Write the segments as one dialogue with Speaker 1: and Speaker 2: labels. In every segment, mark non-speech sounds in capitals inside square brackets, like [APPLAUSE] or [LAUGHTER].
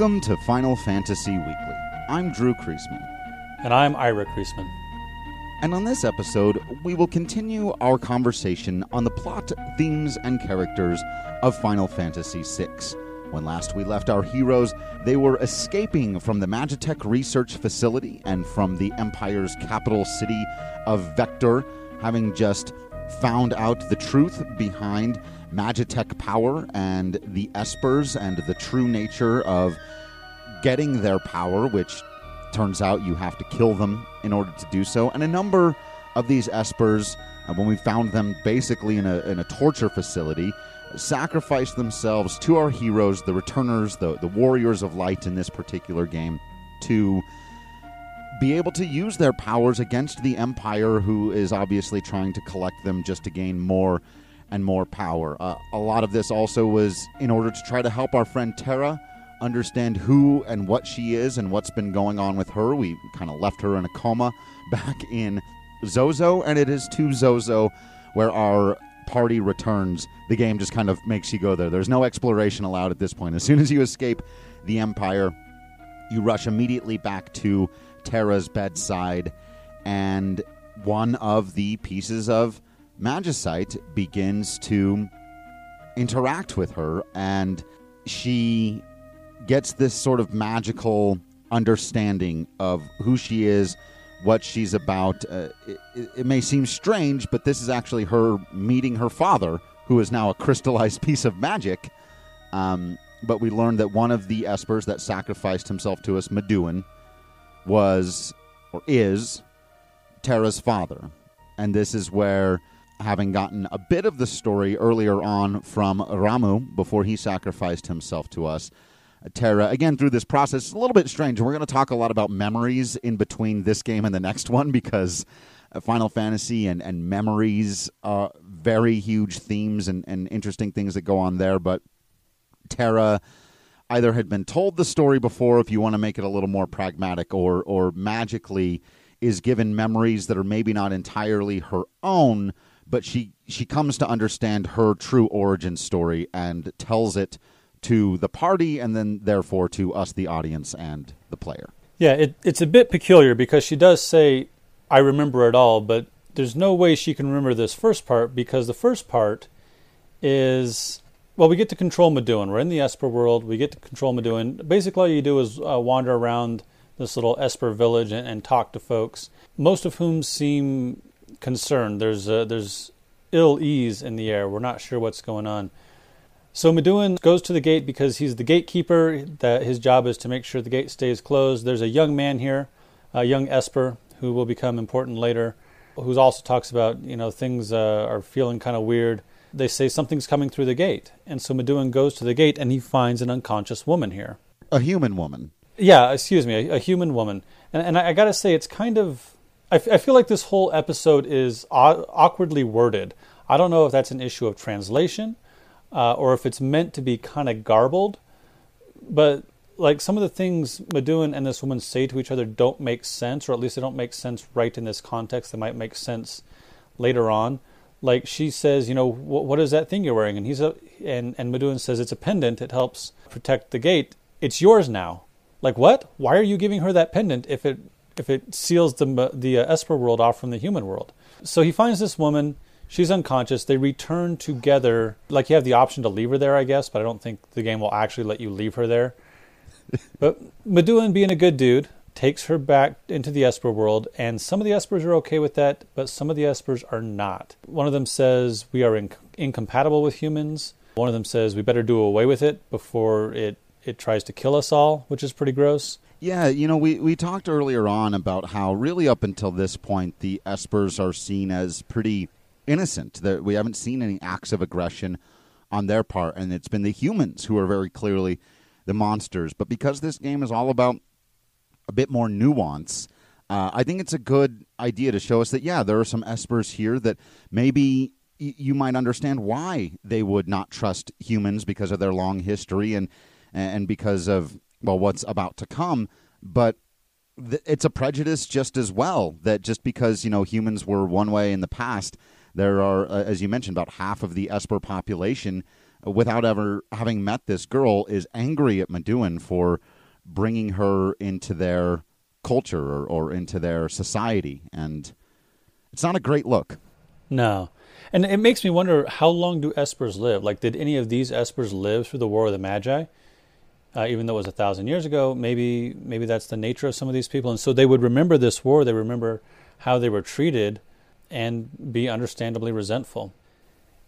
Speaker 1: Welcome to Final Fantasy Weekly. I'm Drew Creasman.
Speaker 2: And I'm Ira Creasman.
Speaker 1: And on this episode, we will continue our conversation on the plot, themes, and characters of Final Fantasy VI. When last we left our heroes, they were escaping from the Magitech research facility and from the Empire's capital city of Vector, having just found out the truth behind Magitech power and the Espers and the true nature of getting their power, which turns out you have to kill them in order to do so. And a number of these Espers, uh, when we found them basically in a, in a torture facility, sacrificed themselves to our heroes, the returners, the, the warriors of light in this particular game, to be able to use their powers against the Empire, who is obviously trying to collect them just to gain more and more power. Uh, a lot of this also was in order to try to help our friend Terra understand who and what she is and what's been going on with her. We kind of left her in a coma [LAUGHS] back in Zozo, and it is to Zozo where our party returns. The game just kind of makes you go there. There's no exploration allowed at this point. As soon as you escape the Empire, you rush immediately back to Terra's bedside, and one of the pieces of Magicite begins to interact with her, and she gets this sort of magical understanding of who she is, what she's about. Uh, it, it, may seem strange, but this is actually her meeting her father, who is now a crystallized [LAUGHS] piece of magic. Um, but we learned that one of the Espers that sacrificed himself to us, Maduin, was or is Terra's father. And this is where, having gotten a bit of the story earlier on from Ramuh before he sacrificed himself to us, Terra, again, through this process, it's a little bit strange. We're going to talk a lot about memories in between this game and the next one because uh, Final Fantasy and, and memories are very huge themes and, and interesting things that go on there. But Terra either had been told the story before, if you want to make it a little more pragmatic, or or magically is given memories that are maybe not entirely her own, but she she comes to understand her true origin story and tells it to the party, and then therefore to us, the audience, and the player.
Speaker 2: Yeah, it, it's a bit peculiar because she does say, "I remember it all," but there's no way she can remember this first part because the first part is well, we get to control Maduin. We're in the Esper world. We get to control Maduin. Basically, all you do is uh, wander around this little Esper village and, and, talk to folks, most of whom seem concerned. There's uh, there's ill ease in the air. We're not sure what's going on. So Maduin goes to the gate because he's the gatekeeper. That his job is to make sure the gate stays closed. There's a young man here, a young Esper, who will become important later, who also talks about you know things uh, are feeling kind of weird they say something's coming through the gate. And so Maduin goes to the gate and he finds an unconscious woman here.
Speaker 1: A human woman.
Speaker 2: Yeah, excuse me, a, a human woman. And, and I, I got to say, it's kind of. I, f- I feel like this whole episode is aw- awkwardly worded. I don't know if that's an issue of translation uh, or if it's meant to be kind of garbled. But like some of the things Maduin and this woman say to each other don't make sense, or at least they don't make sense right in this context. They might make sense later on like she says, you know, what is that thing you're wearing? And he's a, and and Maduin says it's a pendant. It helps protect the gate. It's yours now. Like what? Why are you giving her that pendant if it if it seals the the uh, Esper world off from the human world? So he finds this woman. She's unconscious. They return together. Like you have the option to leave her there, I guess, but I don't think the game will actually let you leave her there. [LAUGHS] but Maduin, being a good dude, takes her back into the Esper world, and some of the Espers are okay with that, but some of the Espers are not. One of them says we are inc- incompatible with humans. One of them says we better do away with it before it, it tries to kill us all, which is pretty gross.
Speaker 1: Yeah, you know, we, we talked earlier on about how really up until this point the Espers are seen as pretty innocent. That we haven't seen any acts of aggression on their part, and it's been the humans who are very clearly the monsters. But because this game is all about a bit more nuance. Uh, I think it's a good idea to show us that, yeah, there are some espers here that maybe you might understand why they would not trust humans because of their long history and and because of well what's about to come. But th- it's a prejudice just as well that just because you know humans were one way in the past, there are, uh, as you mentioned, about half of the esper population without ever having met this girl, is angry at Maduin for bringing her into their culture or, or into their society. And it's not a great look.
Speaker 2: No. And it makes me wonder how long do espers live? Like, did any of these espers live through the War of the Magi? Uh, even though it was a thousand years ago, maybe maybe that's the nature of some of these people, and so they would remember this war. They remember how they were treated, and be understandably resentful.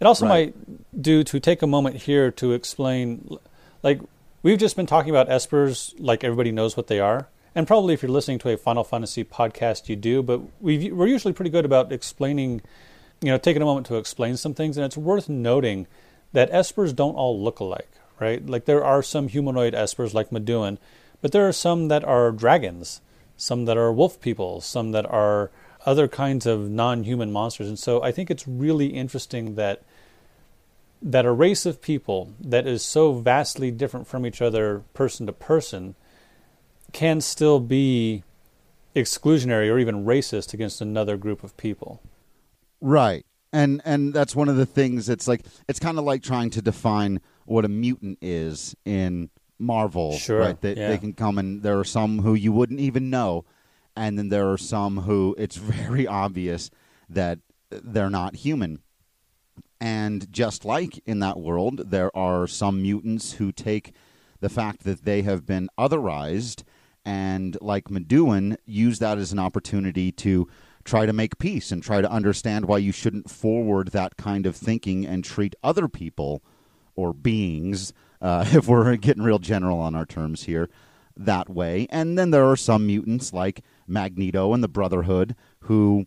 Speaker 2: It also right. might do to take a moment here to explain, like we've just been talking about espers, like everybody knows what they are, and probably if you're listening to a Final Fantasy podcast, you do. But we we're usually pretty good about explaining you know, taking a moment to explain some things, and it's worth noting that espers don't all look alike, right? Like there are some humanoid espers like Maduin, but there are some that are dragons, some that are wolf people, some that are other kinds of non-human monsters. And so I think it's really interesting that that a race of people that is so vastly different from each other person to person can still be exclusionary or even racist against another group of people.
Speaker 1: Right. And and that's one of the things it's like it's kind of like trying to define what a mutant is in Marvel,
Speaker 2: sure,
Speaker 1: right? They,
Speaker 2: yeah.
Speaker 1: they can come and there are some who you wouldn't even know, and then there are some who it's very obvious that they're not human. And just like in that world, there are some mutants who take the fact that they have been otherized and, like Maduin, use that as an opportunity to try to make peace and try to understand why you shouldn't forward that kind of thinking and treat other people or beings, uh, [LAUGHS] if we're getting real general on our terms here, that way. And then there are some mutants like Magneto and the Brotherhood who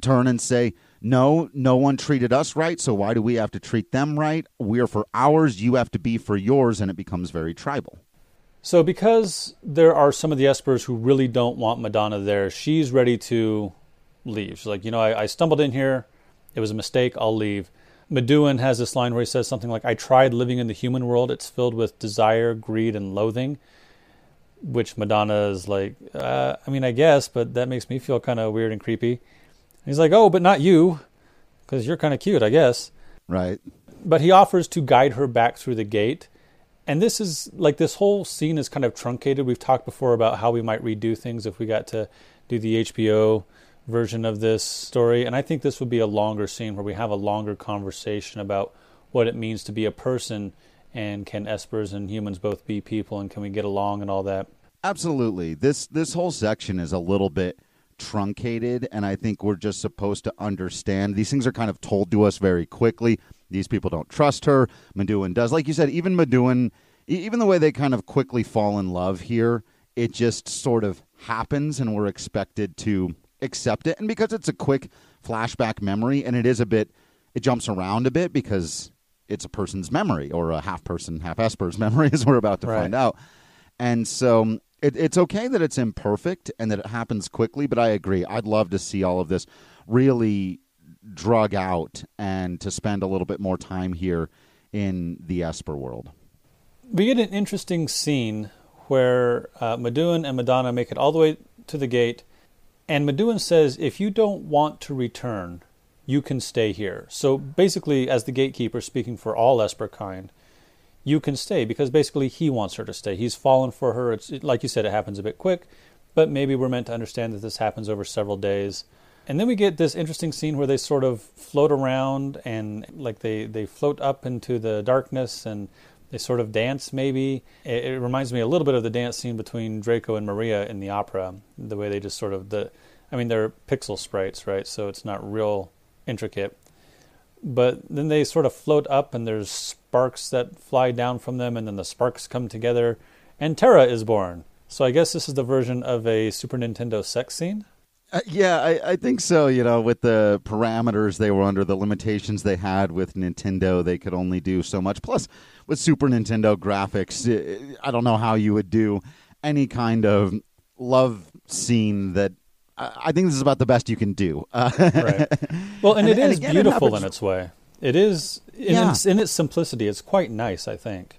Speaker 1: turn and say, no, no one treated us right, so why do we have to treat them right? We're for ours, you have to be for yours, and it becomes very tribal.
Speaker 2: So, because there are some of the Espers who really don't want Madonna there, she's ready to leave. She's like, you know, I, I stumbled in here. It was a mistake. I'll leave. Maduin has this line where he says something like, I tried living in the human world. It's filled with desire, greed, and loathing. Which Madonna is like, uh, I mean, I guess, but that makes me feel kind of weird and creepy. And he's like, oh, but not you, because you're kind of cute, I guess.
Speaker 1: Right.
Speaker 2: But he offers to guide her back through the gate. And this is like this whole scene is kind of truncated. We've talked before about how we might redo things if we got to do the HBO version of this story. And I think this would be a longer scene where we have a longer conversation about what it means to be a person and can espers and humans both be people and can we get along and all that.
Speaker 1: Absolutely. This this whole section is a little bit truncated and I think we're just supposed to understand these things are kind of told to us very quickly. These people don't trust her. Maduin does. Like you said, even Maduin even the way they kind of quickly fall in love here, it just sort of happens and we're expected to accept it. And because it's a quick flashback memory and it is a bit, it jumps around a bit because it's a person's memory or a half person, half Esper's [LAUGHS] memory, as we're about to
Speaker 2: right.
Speaker 1: find out. And so it, it's okay that it's imperfect and that it happens quickly, but I agree. I'd love to see all of this really drug out and to spend a little bit more time here in the Esper world.
Speaker 2: We get an interesting scene where uh, Maduin and Madonna make it all the way to the gate and Maduin says, if you don't want to return, you can stay here. So basically, as the gatekeeper speaking for all Esperkind, you can stay because basically he wants her to stay. He's fallen for her. It's like you said, it happens a bit quick, but maybe we're meant to understand that this happens over several days. And then we get this interesting scene where they sort of float around and like they, they float up into the darkness and they sort of dance, maybe. It, it, reminds me a little bit of the dance scene between Draco and Maria in the opera. The way they just sort of the, I mean, they're pixel sprites, right? So it's not real intricate. But then they sort of float up, and there's sparks that fly down from them, and then the sparks come together, and Terra is born. So I guess this is the version of a Super Nintendo sex scene.
Speaker 1: Uh, yeah, I, I, think so. You know, with the parameters they were under, the limitations they had with Nintendo, they could only do so much. Plus, with Super Nintendo graphics, I don't know how you would do any kind of love scene that. I think this is about the best you can do.
Speaker 2: Uh, [LAUGHS] right. Well, and, and it is and again, beautiful it in its way. It is in, yeah. its, in its simplicity. It's quite nice, I think.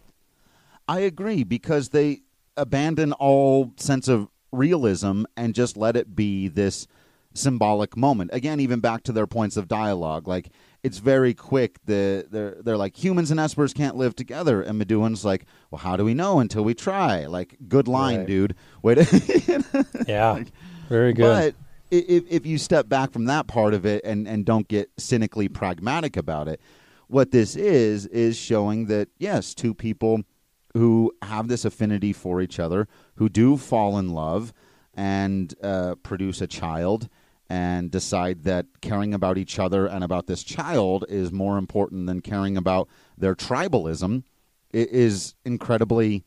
Speaker 1: I agree because they abandon all sense of realism and just let it be this symbolic moment. Again, even back to their points of dialogue, like it's very quick. The they're they're like humans and espers can't live together, and Maduin's like, well, how do we know until we try? Like, good line,
Speaker 2: Right.
Speaker 1: dude. Wait, [LAUGHS]
Speaker 2: Yeah, very good.
Speaker 1: but if if you step back from that part of it and and don't get cynically pragmatic about it, what this is is showing that yes, two people who have this affinity for each other, who do fall in love and uh, produce a child, and decide that caring about each other and about this child is more important than caring about their tribalism, is incredibly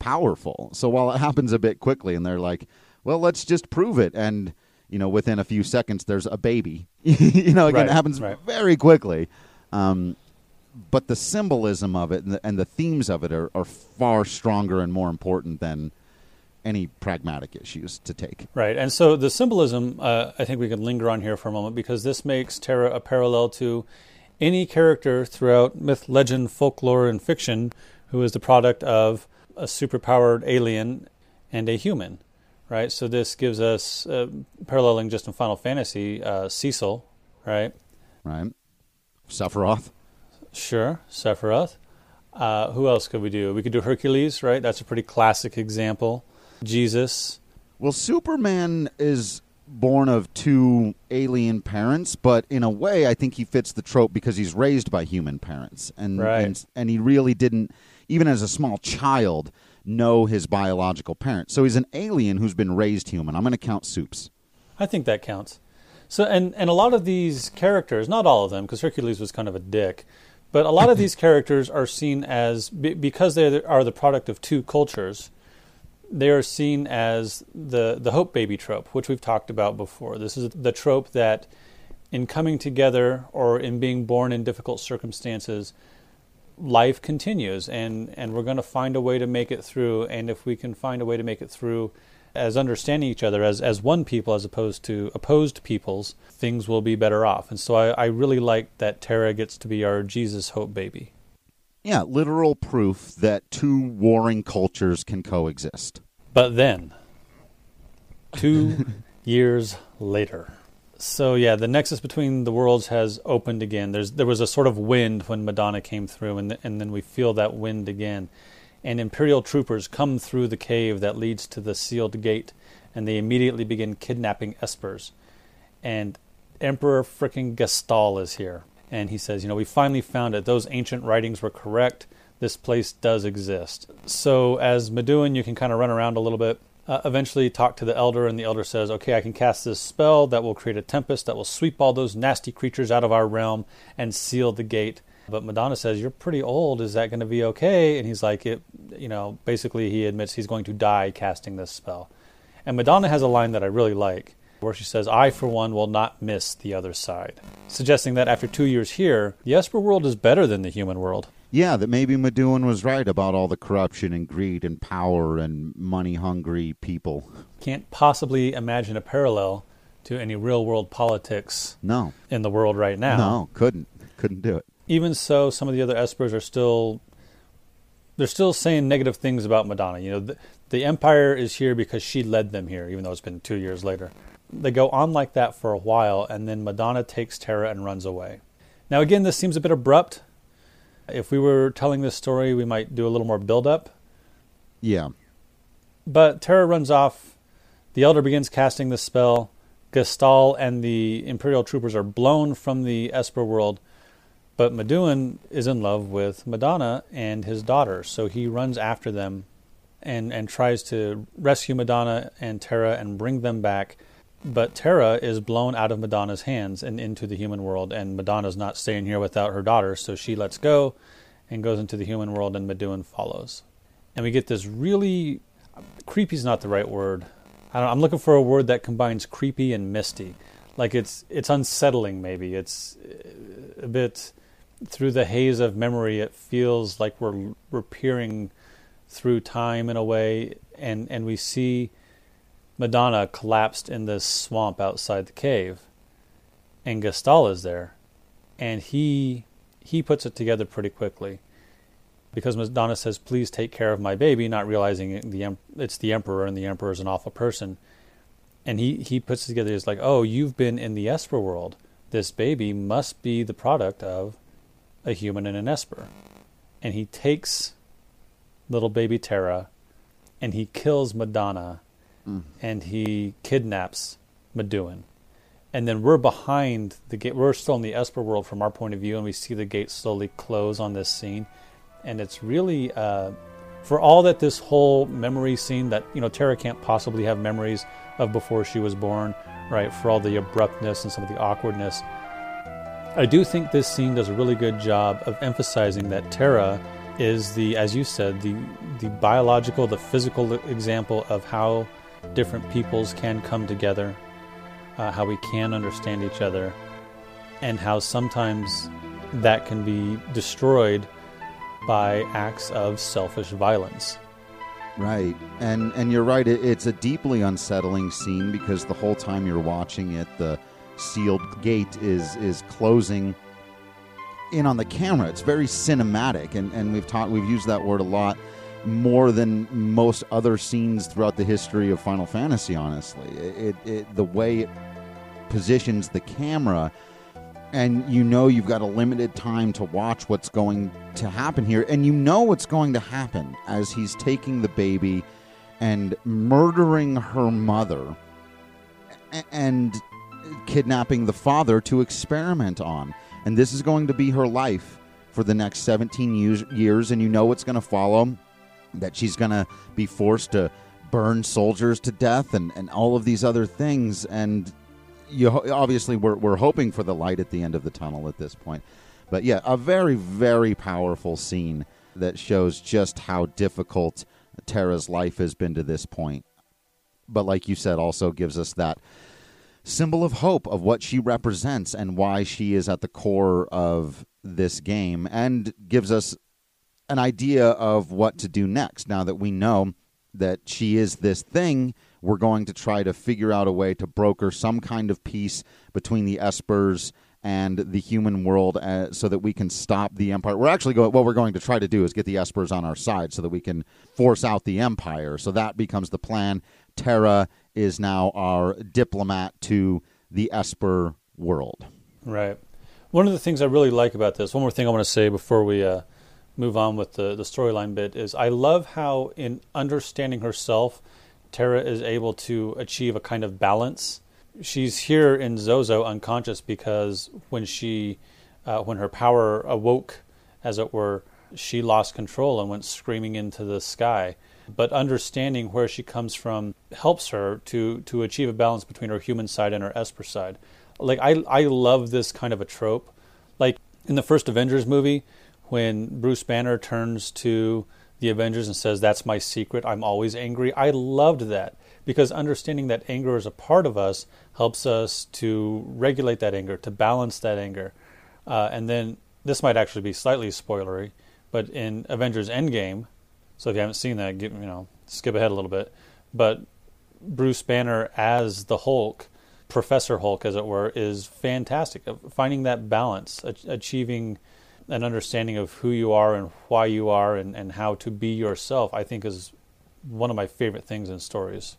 Speaker 1: powerful. So while it happens a bit quickly, and they're like, "Well, let's just prove it," and you know, within a few seconds, there's a baby. [LAUGHS] you know, again,
Speaker 2: Right,
Speaker 1: it happens
Speaker 2: right.
Speaker 1: very quickly. Um, but the symbolism of it and the, and the themes of it are, are far stronger and more important than any pragmatic issues to take.
Speaker 2: Right, and so the symbolism, uh, I think we can linger on here for a moment because this makes Terra a parallel to any character throughout myth, legend, folklore, and fiction who is the product of a superpowered alien and a human. Right, so this gives us uh, paralleling just in Final Fantasy, uh, Cecil. Right,
Speaker 1: Right? Sephiroth.
Speaker 2: sure, Sephiroth. Uh, who else could we do? We could do Hercules. Right, that's a pretty classic example. Jesus.
Speaker 1: Well, Superman is born of two alien parents, but in a way, I think he fits the trope because he's raised by human parents, and
Speaker 2: Right.
Speaker 1: and, and he really didn't, even as a small child, know his biological parents. So he's an alien who's been raised human. I'm going to count Soups.
Speaker 2: I think that counts. So, and and a lot of these characters, not all of them, because Hercules was kind of a dick, but a lot of [LAUGHS] these characters are seen as because they are the product of two cultures. They are seen as the the hope baby trope, which we've talked about before. This is the trope that, in coming together or in being born in difficult circumstances, life continues, and and we're going to find a way to make it through. And if we can find a way to make it through as understanding each other as, as one people as opposed to opposed peoples, things will be better off. And so I, I really like that Terra gets to be our Jesus hope baby.
Speaker 1: Yeah, literal proof that two warring cultures can coexist.
Speaker 2: But then, two [LAUGHS] years later. So yeah, the nexus between the worlds has opened again. There's there was a sort of wind when Madonna came through, and and then we feel that wind again. And Imperial troopers come through the cave that leads to the sealed gate, and they immediately begin kidnapping Espers. And Emperor frickin' Gestahl is here, and he says, you know, we finally found it. Those ancient writings were correct. This place does exist. So as Maduin, you can kind of run around a little bit. Uh, eventually, talk to the elder, and the elder says, "Okay, I can cast this spell that will create a tempest that will sweep all those nasty creatures out of our realm and seal the gate." But Madonna says, "You're pretty old. Is that going to be okay?" And he's like, "It, you know." Basically, he admits he's going to die casting this spell. And Madonna has a line that I really like, where she says, "I, for one, will not miss the other side," suggesting that after two years here, the Esper world is better than the human world.
Speaker 1: Yeah, that maybe Maduin was right about all the corruption and greed and power and money hungry people.
Speaker 2: Can't possibly imagine a parallel to any real world politics
Speaker 1: No,
Speaker 2: in the world right now.
Speaker 1: no, couldn't, couldn't do it.
Speaker 2: Even so, some of the other Espers are still they're still saying negative things about Madonna. You know, the, the Empire is here because she led them here, even though it's been two years later. They go on like that for a while, and then Madonna takes Terra and runs away. Now, again, this seems a bit abrupt. If we were telling this story, we might do a little more build up.
Speaker 1: Yeah,
Speaker 2: But Terra runs off. The Elder begins casting the spell. Gestahl and the Imperial troopers are blown from the Esper world. But Maduin is in love with Madonna and his daughter, so he runs after them and, and tries to rescue Madonna and Terra and bring them back. But Terra is blown out of Madonna's hands and into the human world, and Madonna's not staying here without her daughter, so she lets go and goes into the human world, and Maduin follows. And we get this really creepy is not the right word. I I'm looking for a word that combines creepy and misty. Like it's it's unsettling. Maybe it's uh, a bit through the haze of memory. It feels like we're we're peering through time in a way, and and we see Madonna collapsed in this swamp outside the cave, and Gestahl is there, and he he puts it together pretty quickly because Madonna says, "Please take care of my baby," not realizing the it's the emperor and the emperor is an awful person. and he he puts it together. He's like, "Oh, you've been in the Esper world. This baby must be the product of a human and an Esper." And he takes little baby Terra, and he kills Madonna, mm. and he kidnaps Maduin. And then we're behind the gate. We're still in the Esper world from our point of view, and we see the gate slowly close on this scene. And it's really, uh, for all that this whole memory scene that, you know, Terra can't possibly have memories of before she was born, right? For all the abruptness and some of the awkwardness. I do think this scene does a really good job of emphasizing that Terra is the, as you said, the the biological, the physical example of how different peoples can come together, uh, how we can understand each other, and how sometimes that can be destroyed by acts of selfish violence.
Speaker 1: Right, and and you're right. It, it's a deeply unsettling scene because the whole time you're watching it, the sealed gate is is closing in on the camera. It's very cinematic, and and we've talked we've used that word a lot more than most other scenes throughout the history of Final Fantasy. Honestly, it, it the way it positions the camera and you know you've got a limited time to watch what's going to happen here and you know what's going to happen as he's taking the baby and murdering her mother and kidnapping the father to experiment on and this is going to be her life for the next 17 years, years and you know what's going to follow that she's going to be forced to burn soldiers to death and, and all of these other things and you obviously we're we're hoping for the light at the end of the tunnel at this point. But yeah, a very very powerful scene that shows just how difficult Terra's life has been to this point. But like you said also gives us that symbol of hope of what she represents and why she is at the core of this game and gives us an idea of what to do next now that we know that she is this thing we're going to try to figure out a way to broker some kind of peace between the Espers and the human world uh, so that we can stop the empire. We're actually going what we're going to try to do is get the Espers on our side so that we can force out the empire. So that becomes the plan. Terra is now our diplomat to the Esper world.
Speaker 2: Right. One of the things I really like about this, one more thing I want to say before we uh, move on with the, the storyline bit, is I love how, in understanding herself, Terra is able to achieve a kind of balance. She's here in Zozo unconscious because when she, uh, when her power awoke, as it were, she lost control and went screaming into the sky. But understanding where she comes from helps her to to achieve a balance between her human side and her Esper side. Like I I love this kind of a trope. Like in the first Avengers movie, when Bruce Banner turns to the Avengers and says, That's my secret. I'm always angry. I loved that because understanding that anger is a part of us helps us to regulate that anger, to balance that anger. Uh, and then this might actually be slightly spoilery, but in Avengers Endgame, so if you haven't seen that, you know, skip ahead a little bit. But Bruce Banner as the Hulk, Professor Hulk, as it were, is fantastic. Finding that balance, achieving an understanding of who you are and why you are and, and how to be yourself, I think is one of my favorite things in stories.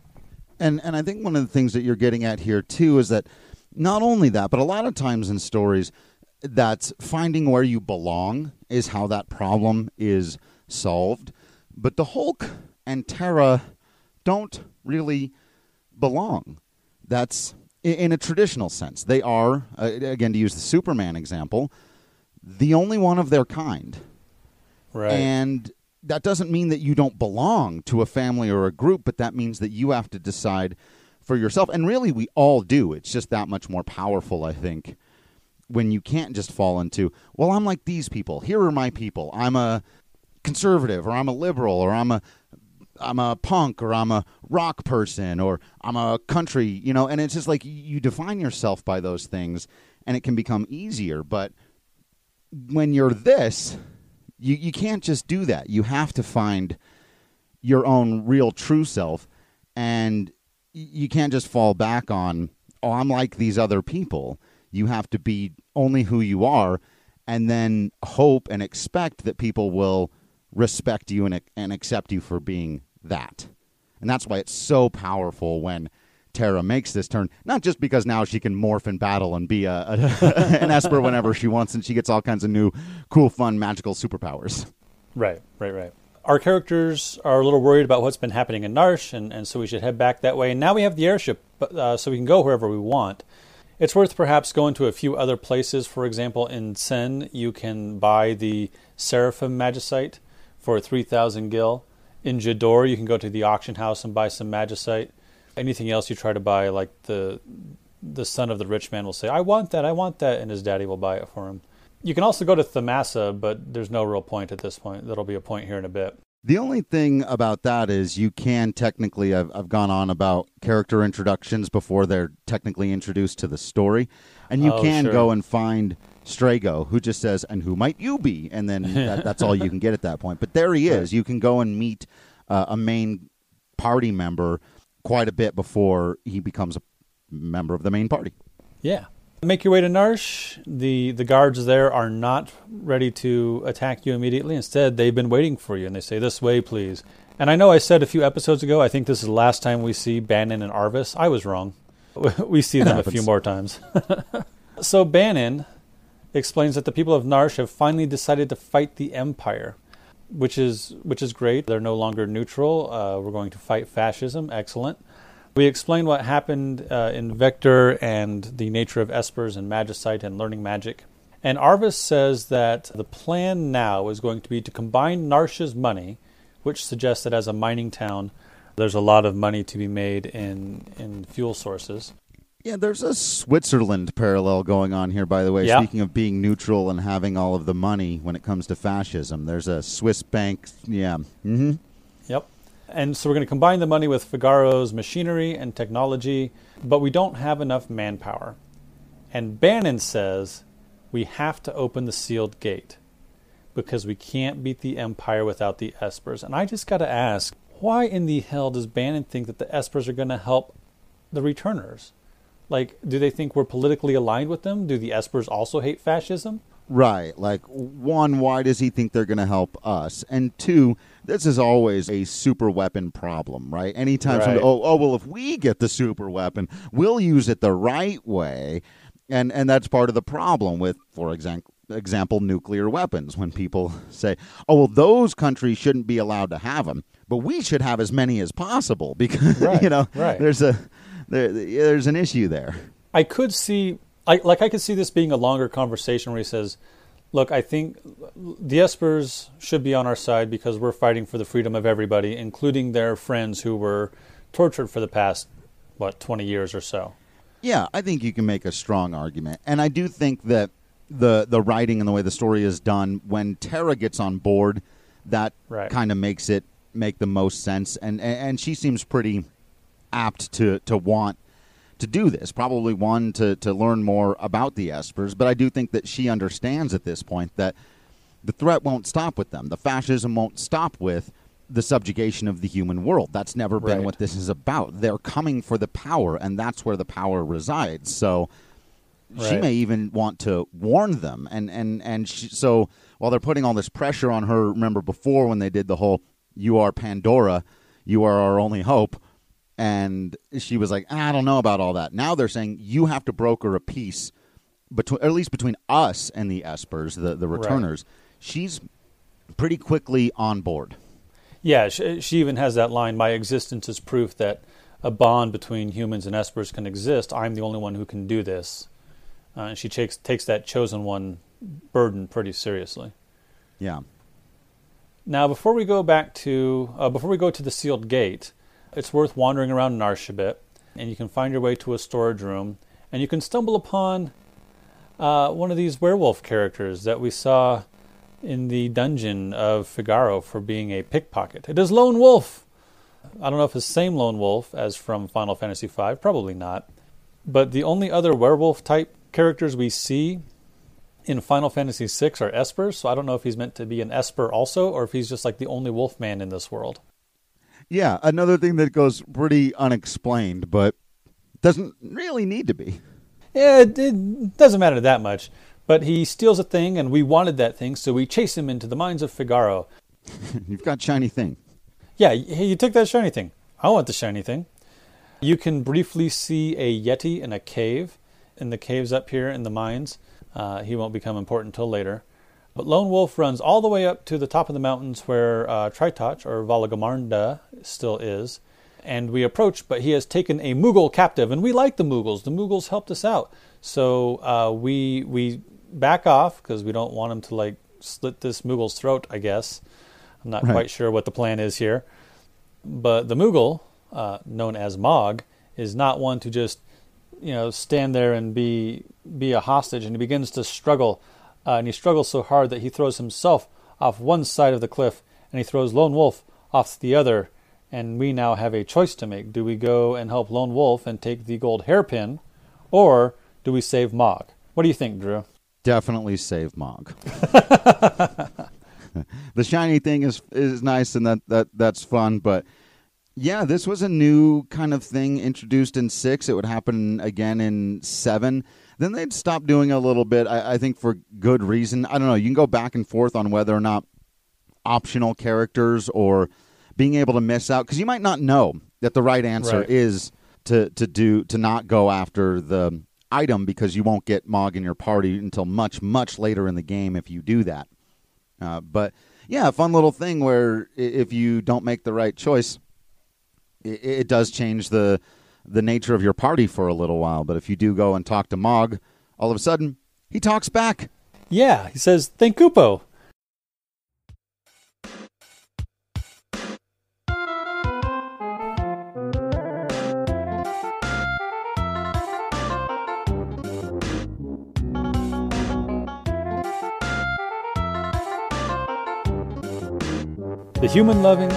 Speaker 1: And and I think one of the things that you're getting at here too is that not only that, but a lot of times in stories that finding where you belong is how that problem is solved. But the Hulk and Terra don't really belong. That's in a traditional sense. They are, uh, again, to use the Superman example, the only one of their kind.
Speaker 2: Right.
Speaker 1: And that doesn't mean that you don't belong to a family or a group, but that means that you have to decide for yourself. And really, we all do. It's just that much more powerful, I think, when you can't just fall into, well, I'm like these people. Here are my people. I'm a conservative, or I'm a liberal, or I'm a I'm a punk or I'm a rock person or I'm a country, you know, and it's just like you define yourself by those things and it can become easier. But when you're this, you, you can't just do that. You have to find your own real true self and you can't just fall back on, oh, I'm like these other people. You have to be only who you are and then hope and expect that people will respect you and, and accept you for being that. And that's why it's so powerful when Terra makes this turn, not just because now she can morph in battle and be a, a [LAUGHS] an Esper whenever she wants, and she gets all kinds of new, cool, fun, magical superpowers.
Speaker 2: Right, right, right. Our characters are a little worried about what's been happening in Narshe, and, and so we should head back that way. And now we have the airship, uh, so we can go wherever we want. It's worth perhaps going to a few other places. For example, in Tzen, you can buy the Seraphim Magicite for 3,000 gil. In Jidoor, you can go to the auction house and buy some Magicite. Anything else you try to buy, like the the son of the rich man will say, I want that, I want that, and his daddy will buy it for him. You can also go to Thamasa, but there's no real point at this point. That'll be a point here in a bit.
Speaker 1: The only thing about that is you can technically, I've, I've gone on about character introductions before they're technically introduced to the story. And you
Speaker 2: Oh,
Speaker 1: can
Speaker 2: sure.
Speaker 1: go and find Strago, who just says, and who might you be? And then that, [LAUGHS] that's all you can get at that point. But there he is. You can go and meet uh, a main party member quite a bit before he becomes a member of the main party.
Speaker 2: Yeah. Make your way to Narshe. The the guards there are not ready to attack you immediately. Instead, they've been waiting for you and they say, This way, please. And I know I said a few episodes ago, I think this is the last time we see Banon and Arvis. I was wrong. [LAUGHS] We see them a few more times. [LAUGHS] so Banon explains that the people of Narshe have finally decided to fight the Empire, which is which is great. They're no longer neutral. Uh, we're going to fight fascism. Excellent. We explained what happened uh, in Vector and the nature of Espers and Magicite and learning magic. And Arvis says that the plan now is going to be to combine Narshe's money, which suggests that as a mining town, there's a lot of money to be made in, in fuel sources.
Speaker 1: Yeah, there's a Switzerland parallel going on here, by the way.
Speaker 2: Yeah.
Speaker 1: Speaking of being neutral and having all of the money when it comes to fascism, there's a Swiss bank. Yeah. hmm
Speaker 2: Yep. And so we're going to combine the money with Figaro's machinery and technology, but we don't have enough manpower. And Banon says we have to open the sealed gate because we can't beat the Empire without the Espers. And I just got to ask, why in the hell does Banon think that the Espers are going to help the returners? Like, do they think we're politically aligned with them? Do the Espers also hate fascism?
Speaker 1: Right. Like, one, why does he think they're going to help us? And two, this is always a super weapon problem, right? Anytime somebody, oh, oh, well, if we get the super weapon, we'll use it the right way. And, and that's part of the problem with, for example, example, nuclear weapons. When people [LAUGHS] say, "Oh, well, those countries shouldn't be allowed to have them, but we should have as many as possible," [LAUGHS] because
Speaker 2: Right,
Speaker 1: you know,
Speaker 2: right.
Speaker 1: there's a there, there's an issue there.
Speaker 2: I could see, I, like, I could see this being a longer conversation where he says, "Look, I think the Espers should be on our side because we're fighting for the freedom of everybody, including their friends who were tortured for the past what twenty years or so."
Speaker 1: Yeah, I think you can make a strong argument, and I do think that the the writing and the way the story is done, when Terra gets on board, that
Speaker 2: Right.
Speaker 1: kind of makes it make the most sense, and, and she seems pretty apt to to want to do this. Probably one to to learn more about the Espers, but I do think that she understands at this point that the threat won't stop with them. The fascism won't stop with the subjugation of the human world. That's never been
Speaker 2: Right.
Speaker 1: what this is about. They're coming for the power, and that's where the power resides. So she
Speaker 2: Right.
Speaker 1: may even want to warn them, and and and she, so while they're putting all this pressure on her, remember before when they did the whole "You are Pandora, you are our only hope," and she was like, "I don't know about all that." Now they're saying you have to broker a peace between, at least between us and the Espers, the the
Speaker 2: Right.
Speaker 1: returners. She's pretty quickly on board.
Speaker 2: Yeah, she, she even has that line My existence is proof that a bond between humans and espers can exist. I'm the only one who can do this. Uh, and she takes, takes that chosen one burden pretty seriously.
Speaker 1: Yeah.
Speaker 2: Now, before we go back to uh, before we go to the sealed gate, it's worth wandering around Narshe a bit, and you can find your way to a storage room, and you can stumble upon uh, one of these werewolf characters that we saw in the dungeon of Figaro for being a pickpocket. It is Lone Wolf. I don't know if it's the same Lone Wolf as from Final Fantasy V, probably not. But the only other werewolf type characters we see in Final Fantasy VI are Espers, so I don't know if he's meant to be an Esper also, or if he's just like the only wolf man in this world.
Speaker 1: Yeah, another thing that goes pretty unexplained, but doesn't really need to be.
Speaker 2: Yeah, it, it doesn't matter that much. But he steals a thing, and we wanted that thing, so we chase him into the mines of Figaro. [LAUGHS]
Speaker 1: You've got shiny thing.
Speaker 2: Yeah, you took that shiny thing. I want the shiny thing. You can briefly see a Yeti in a cave, in the caves up here in the mines. Uh, he won't become important until later. But Lone Wolf runs all the way up to the top of the mountains where uh, Tritoch, or Valigarmanda, still is. And we approach, but he has taken a Moogle captive, and we like the Moogles. The Moogles helped us out. So uh, we, we back off because we don't want him to like slit this Moogles throat, I guess. I'm not
Speaker 1: Right.
Speaker 2: quite sure what the plan is here. But the Moogle, uh, known as Mog, is not one to just you know stand there and be be a hostage, and he begins to struggle, uh, and he struggles so hard that he throws himself off one side of the cliff, and he throws Lone Wolf off the other. And we now have a choice to make: do we go and help Lone Wolf and take the gold hairpin, or do we save Mog? What do you think, Drew?
Speaker 1: Definitely save Mog. [LAUGHS] the shiny thing is is nice and that, that that's fun, but yeah, this was a new kind of thing introduced in six. It would happen again in seven. Then they'd stop doing a little bit. I, I think for good reason. I don't know. You can go back and forth on whether or not optional characters or being able to miss out because you might not know that the right answer
Speaker 2: Right.
Speaker 1: is to to do to not go after the item because you won't get Mog in your party until much much later in the game if you do that. Uh, but yeah, a fun little thing where if you don't make the right choice, it, it does change the the nature of your party for a little while. But if you do go and talk to Mog, all of a sudden he talks back.
Speaker 2: Yeah, he says, "Thank Kupo." The human loving,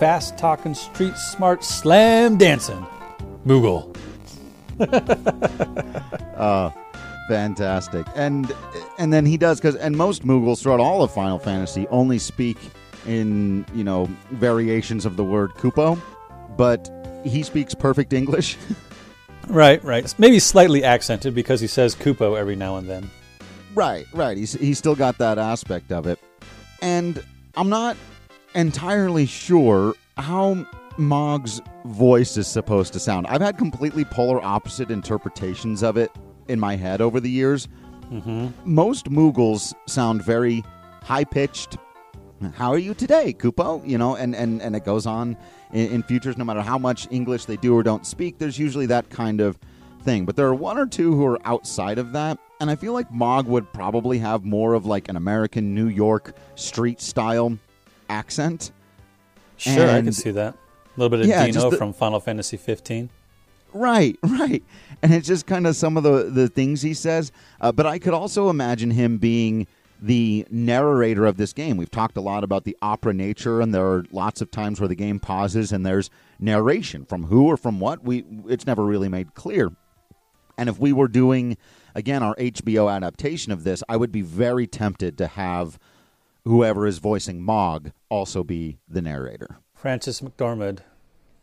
Speaker 2: fast talking, street smart, slam dancing Moogle. [LAUGHS]
Speaker 1: Ah, fantastic, and and then he does because and most Moogles throughout all of Final Fantasy only speak in you know variations of the word Kupo, but he speaks perfect English. [LAUGHS]
Speaker 2: Right, right. Maybe slightly accented because he says Kupo every now and then.
Speaker 1: Right, right. He's he's still got that aspect of it, and I'm not entirely sure how Mog's voice is supposed to sound. I've had completely polar opposite interpretations of it in my head over the years. Mm-hmm. Most Moogles sound very high pitched. How are you today, Kupo? You know, and and and it goes on in, in futures. No matter how much English they do or don't speak, there's usually that kind of thing. But there are one or two who are outside of that, and I feel like Mog would probably have more of like an American New York street style accent.
Speaker 2: Sure, I can see that. A little bit of
Speaker 1: Yeah,
Speaker 2: Dino
Speaker 1: the-
Speaker 2: from Final Fantasy 15.
Speaker 1: Right, [LAUGHS] right. And it's just kind of some of the, the things he says. Uh, but I could also imagine him being the narrator of this game. We've talked a lot about the opera nature, and there are lots of times where the game pauses and there's narration from who or from what. We It's never really made clear. And if we were doing, again, our HBO adaptation of this, I would be very tempted to have whoever is voicing Mog also be the narrator.
Speaker 2: Frances McDormand,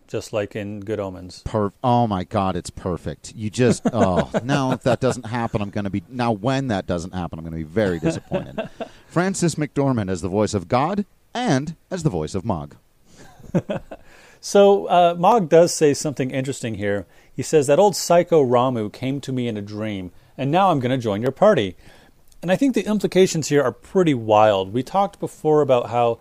Speaker 2: just like in Good Omens.
Speaker 1: Per- oh my god, it's perfect. You just [LAUGHS] oh now if that doesn't happen, I'm going to be now when that doesn't happen, I'm going to be very disappointed. [LAUGHS] Frances McDormand as the voice of God and as the voice of Mog. [LAUGHS]
Speaker 2: So uh, Mog does say something interesting here. He says that old psycho Ramuh came to me in a dream, and now I'm going to join your party. And I think the implications here are pretty wild. We talked before about how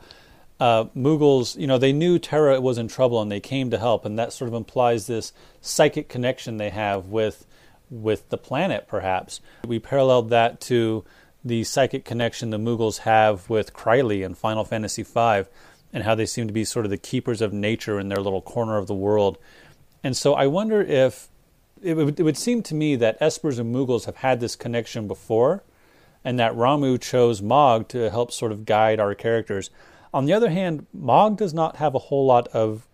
Speaker 2: uh, Moogles, you know, they knew Terra was in trouble and they came to help, and that sort of implies this psychic connection they have with with the planet. Perhaps we paralleled that to the psychic connection the Moogles have with Krile in Final Fantasy V, and how they seem to be sort of the keepers of nature in their little corner of the world. And so I wonder if it would, it would seem to me that Espers and Moogles have had this connection before, and that Ramuh chose Mog to help sort of guide our characters. On the other hand, Mog does not have a whole lot of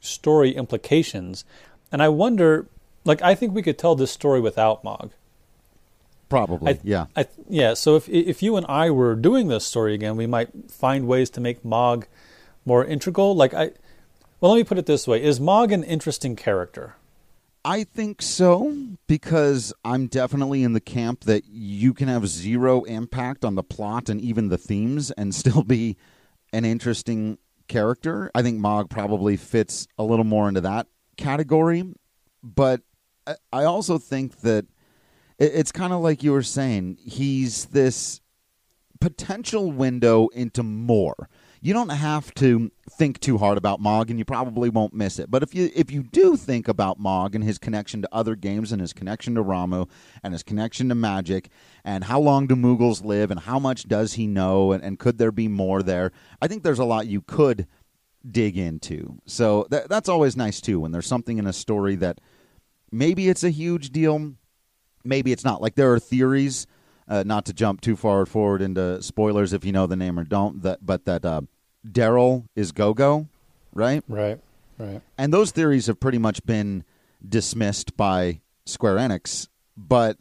Speaker 2: story implications, and I wonder, like, I think we could tell this story without Mog.
Speaker 1: Probably,
Speaker 2: I,
Speaker 1: yeah.
Speaker 2: I, yeah. So if if you and I were doing this story again, we might find ways to make Mog more integral. Like I, well, let me put it this way: Is Mog an interesting character?
Speaker 1: I think so because I'm definitely in the camp that you can have zero impact on the plot and even the themes and [LAUGHS] still be an interesting character. I think Mog probably fits a little more into that category. but I- also think that it's kind of like you were saying. He's this potential window into more. You don't have to think too hard about Mog, and you probably won't miss it. But if you if you do think about Mog and his connection to other games, and his connection to Ramuh, and his connection to Magic, and how long do Moogles live, and how much does he know, and, and could there be more there? I think there's a lot you could dig into. So that, that's always nice too when there's something in a story that maybe it's a huge deal, maybe it's not. Like there are theories, uh, not to jump too far forward into spoilers if you know the name or don't, that but that uh, Daryl is Go-Go, right?
Speaker 2: Right. Right.
Speaker 1: And those theories have pretty much been dismissed by Square Enix, but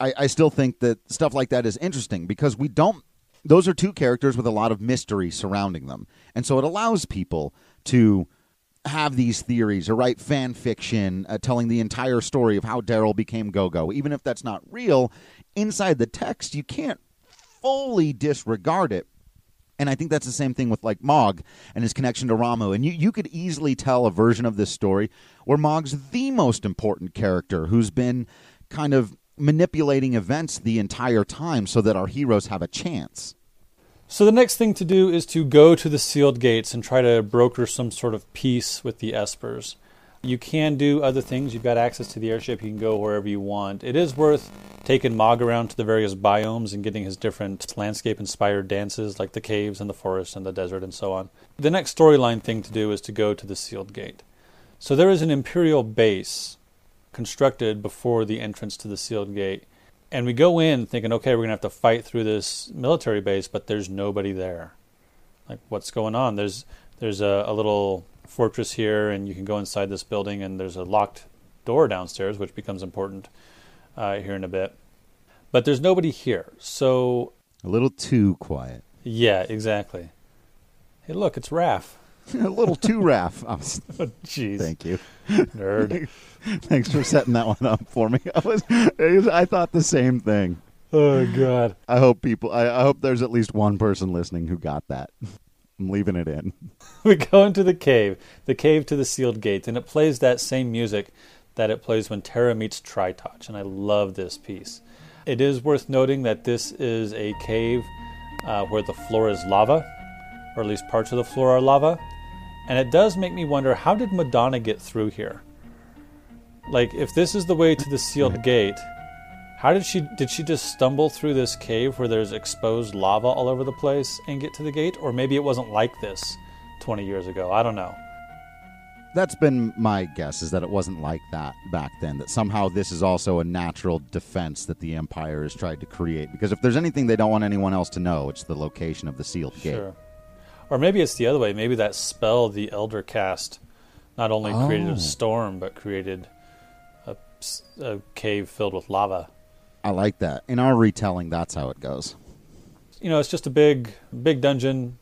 Speaker 1: I, I still think that stuff like that is interesting because we don't. Those are two characters with a lot of mystery surrounding them, and so it allows people to have these theories or write fan fiction uh, telling the entire story of how Daryl became Go-Go, even if that's not real. Inside the text, you can't fully disregard it and I think that's the same thing with like Mog and his connection to Ramuh. And you, you could easily tell a version of this story where Mog's the most important character who's been kind of manipulating events the entire time so that our heroes have a chance.
Speaker 2: So the next thing to do is to go to the sealed gates and try to broker some sort of peace with the Espers. You can do other things. You've got access to the airship. You can go wherever you want. It is worth taking Mog around to the various biomes and getting his different landscape inspired dances like the caves and the forest and the desert and so on. The next storyline thing to do is to go to the sealed gate. So there is an Imperial base constructed before the entrance to the sealed gate. And we go in thinking, okay, we're going to have to fight through this military base, but there's nobody there. Like, what's going on? There's there's a, a little fortress here, and you can go inside this building, and there's a locked door downstairs, which becomes important uh, here in a bit. But there's nobody here. So,
Speaker 1: A little too quiet.
Speaker 2: yeah, exactly. Hey, look, it's Raph. [LAUGHS]
Speaker 1: a little too Raph. I was- [LAUGHS]
Speaker 2: Oh, Jeez,
Speaker 1: Thank you.
Speaker 2: nerd. [LAUGHS]
Speaker 1: Thanks for setting that one up for me. I was, I thought the same thing.
Speaker 2: oh, God.
Speaker 1: I hope people. I, I hope there's at least one person listening who got that. I'm leaving it in. [LAUGHS]
Speaker 2: we go into the cave, the cave to the sealed gate, and it plays that same music that it plays when Terra meets Tritoch, and I love this piece. It is worth noting that this is a cave uh, where the floor is lava, or at least parts of the floor are lava, and it does make me wonder how did Madeline get through here? Like, if this is the way to the sealed [LAUGHS] gate, how did she did she just stumble through this cave where there's exposed lava all over the place and get to the gate or maybe it wasn't like this 20 years ago. I don't know.
Speaker 1: That's been my guess is that it wasn't like that back then. That somehow this is also a natural defense that the Empire has tried to create. Because if there's anything they don't want anyone else to know, it's the location of the sealed gate.
Speaker 2: Sure. Or maybe it's the other way. Maybe that spell the elder cast not only created
Speaker 1: Oh.
Speaker 2: a storm but created a, a cave filled with lava.
Speaker 1: I like that. In our retelling, that's how it goes.
Speaker 2: You know, it's just a big big dungeon.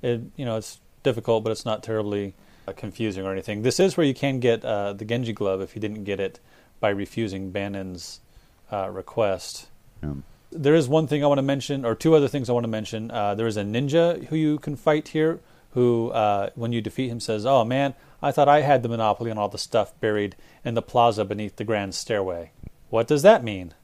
Speaker 2: It you know, it's difficult but it's not terribly uh, confusing or anything. This is where you can get uh, the Genji glove if you didn't get it by refusing Banon's uh, request. There is one thing I want to mention, or two other things I want to mention. Uh, there is a ninja who you can fight here, who, uh, when you defeat him, says, "Oh man, I thought I had the monopoly on all the stuff buried in the plaza beneath the grand stairway." What does that mean?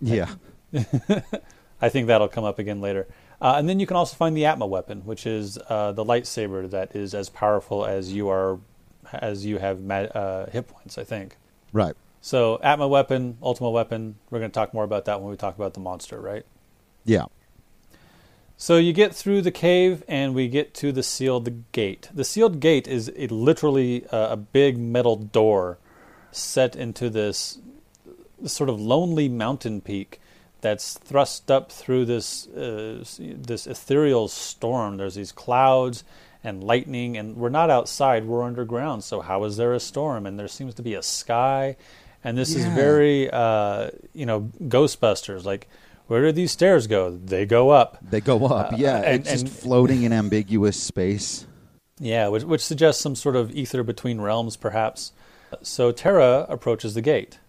Speaker 1: Yeah. [LAUGHS]
Speaker 2: I think that'll come up again later. Uh, and then you can also find the Atma weapon, which is uh, the lightsaber that is as powerful as you are, as you have ma- uh, hit points. I think.
Speaker 1: Right.
Speaker 2: So Atma weapon, Ultima weapon. We're going to talk more about that when we talk about the monster, right?
Speaker 1: Yeah.
Speaker 2: So you get through the cave and we get to the sealed gate. The sealed gate is a, literally a, a big metal door set into this sort of lonely mountain peak that's thrust up through this uh, this ethereal storm. There's these clouds and lightning, and we're not outside; we're underground. So how is there a storm? And there seems to be a sky, and this is very uh, you know Ghostbusters. Like, where do these stairs go? They go up.
Speaker 1: They go up. yeah.
Speaker 2: Uh, and-
Speaker 1: it's just
Speaker 2: and-
Speaker 1: floating in ambiguous space.
Speaker 2: Yeah, which, which suggests some sort of ether between realms, perhaps. So Terra approaches the gate.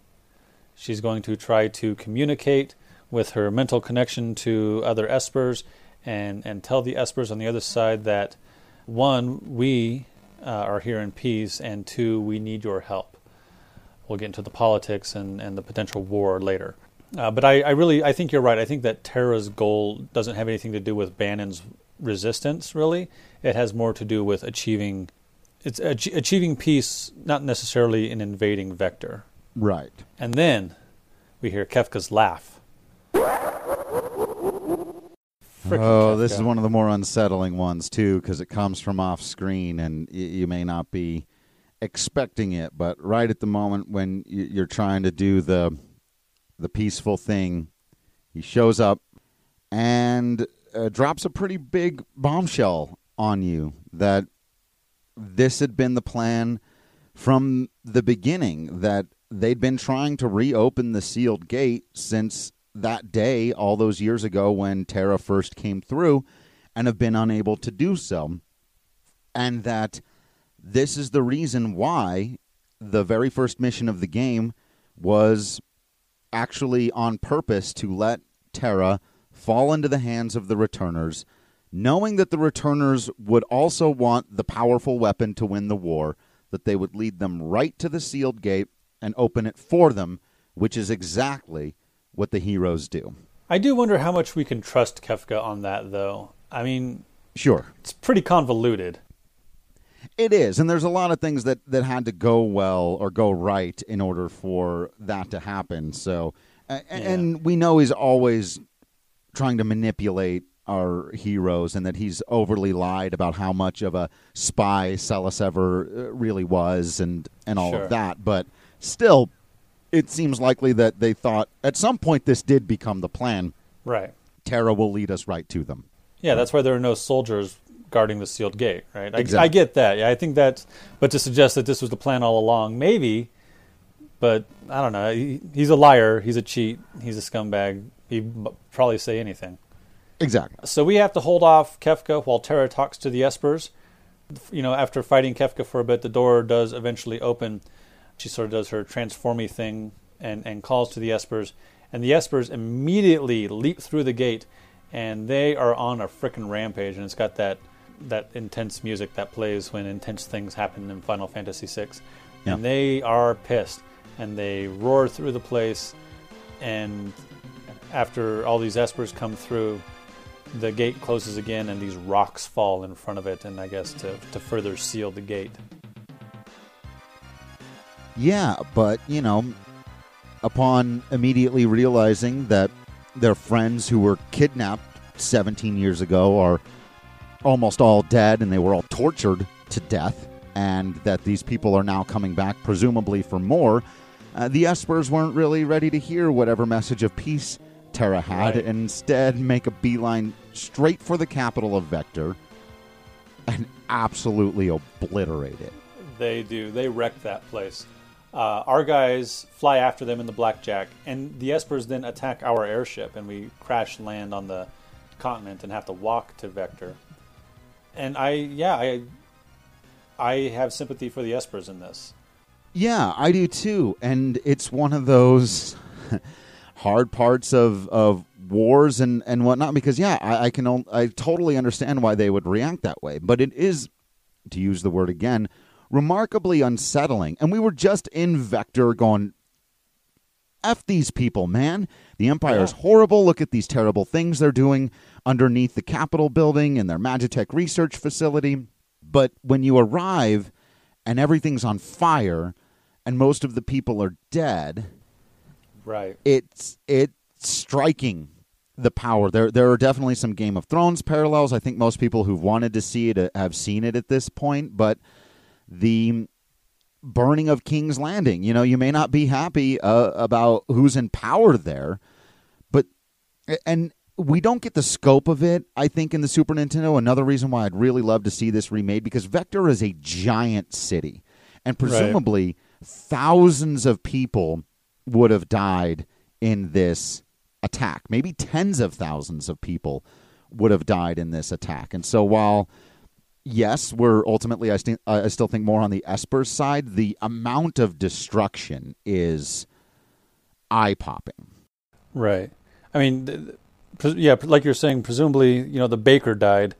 Speaker 2: She's going to try to communicate with her mental connection to other Espers and, and tell the Espers on the other side that, one, we uh, are here in peace, and two, we need your help. we'll get into the politics and, and the potential war later. Uh, but I, I really I think you're right. I think that Terra's goal doesn't have anything to do with Banon's resistance. Really, it has more to do with achieving it's ach- achieving peace, not necessarily an invading Vector.
Speaker 1: Right.
Speaker 2: And then we hear Kefka's laugh. Frickin'
Speaker 1: oh, this is one of the more unsettling ones too, because it comes from off screen, and y- you may not be expecting it. But right at the moment when y- you're trying to do the the peaceful thing, he shows up and uh, drops a pretty big bombshell on you that this had been the plan from the beginning that they'd been trying to reopen the sealed gate since that day all those years ago when Terra first came through and have been unable to do so. And that this is the reason why the very first mission of the game was actually on purpose to let Terra fall into the hands of the returners, knowing that the returners would also want the powerful weapon to win the war, that they would lead them right to the sealed gate and open it for them, which is exactly what the heroes do.
Speaker 2: I do wonder how much we can trust Kefka on that, though. I mean,
Speaker 1: Sure.
Speaker 2: it's pretty convoluted.
Speaker 1: It is, and there's a lot of things that that had to go well or go right in order for that to happen. So, a- and we know he's always trying to manipulate our heroes, and that he's overly lied about how much of a spy Celes ever uh, really was, and and all
Speaker 2: Sure.
Speaker 1: of that. But still, it seems likely that they thought at some point this did become the plan.
Speaker 2: Right.
Speaker 1: Terra will lead us right to them.
Speaker 2: Yeah, that's why there are no soldiers guarding the sealed gate, right? I,
Speaker 1: Exactly.
Speaker 2: I get that. Yeah, I think that. But to suggest that this was the plan all along, maybe. But I don't know. He, he's a liar. He's a cheat. He's a scumbag. He'd probably say anything.
Speaker 1: Exactly.
Speaker 2: So we have to hold off Kefka while Terra talks to the Espers. You know, after fighting Kefka for a bit, the door does eventually open. She sort of does her transformy thing and, and calls to the Espers. And the Espers immediately leap through the gate and they are on a frickin' rampage. And it's got that, that intense music that plays when intense things happen in Final Fantasy VI.
Speaker 1: Yeah.
Speaker 2: And they are pissed. And they roar through the place. And after all these Espers come through, the gate closes again and these rocks fall in front of it and i guess to, to further seal the gate
Speaker 1: Yeah, but you know, upon immediately realizing that their friends who were kidnapped 17 years ago are almost all dead and they were all tortured to death, and that these people are now coming back, presumably for more, uh, the Espers weren't really ready to hear whatever message of peace Terra had,
Speaker 2: Right.
Speaker 1: and instead make a beeline straight for the capital of Vector and absolutely obliterate it.
Speaker 2: they do they wreck that place uh, our guys fly after them in the blackjack and the espers then attack our airship and we crash land on the continent and have to walk to vector and i yeah i i have sympathy for the espers in this
Speaker 1: Yeah, I do too. And it's one of those [LAUGHS] hard parts of, of wars and, and whatnot because, yeah, I, I can I totally understand why they would react that way. But it is, to use the word again, remarkably unsettling. And we were just in Vector going, F these people, man. The Empire is
Speaker 2: Yeah.
Speaker 1: horrible. Look at these terrible things they're doing underneath the Capitol building and their Magitech research facility. But when you arrive and everything's on fire and most of the people are dead,
Speaker 2: right
Speaker 1: it's it's striking the power. There there are definitely some Game of Thrones parallels. I think most people who've wanted to see it have seen it at this point, but the burning of King's Landing, you know, you may not be happy uh, about who's in power there, but and we don't get the scope of it, I think, in the Super Nintendo. Another reason why I'd really love to see this remade because Vector is a giant city, and presumably thousands of people would have died in this attack. Maybe tens of thousands of people would have died in this attack. And so while yes, we're ultimately I, st- I still think more on the Esper side, the amount of destruction is eye popping.
Speaker 2: Right. I mean, th- th- yeah, like you're saying, presumably, you know, the baker died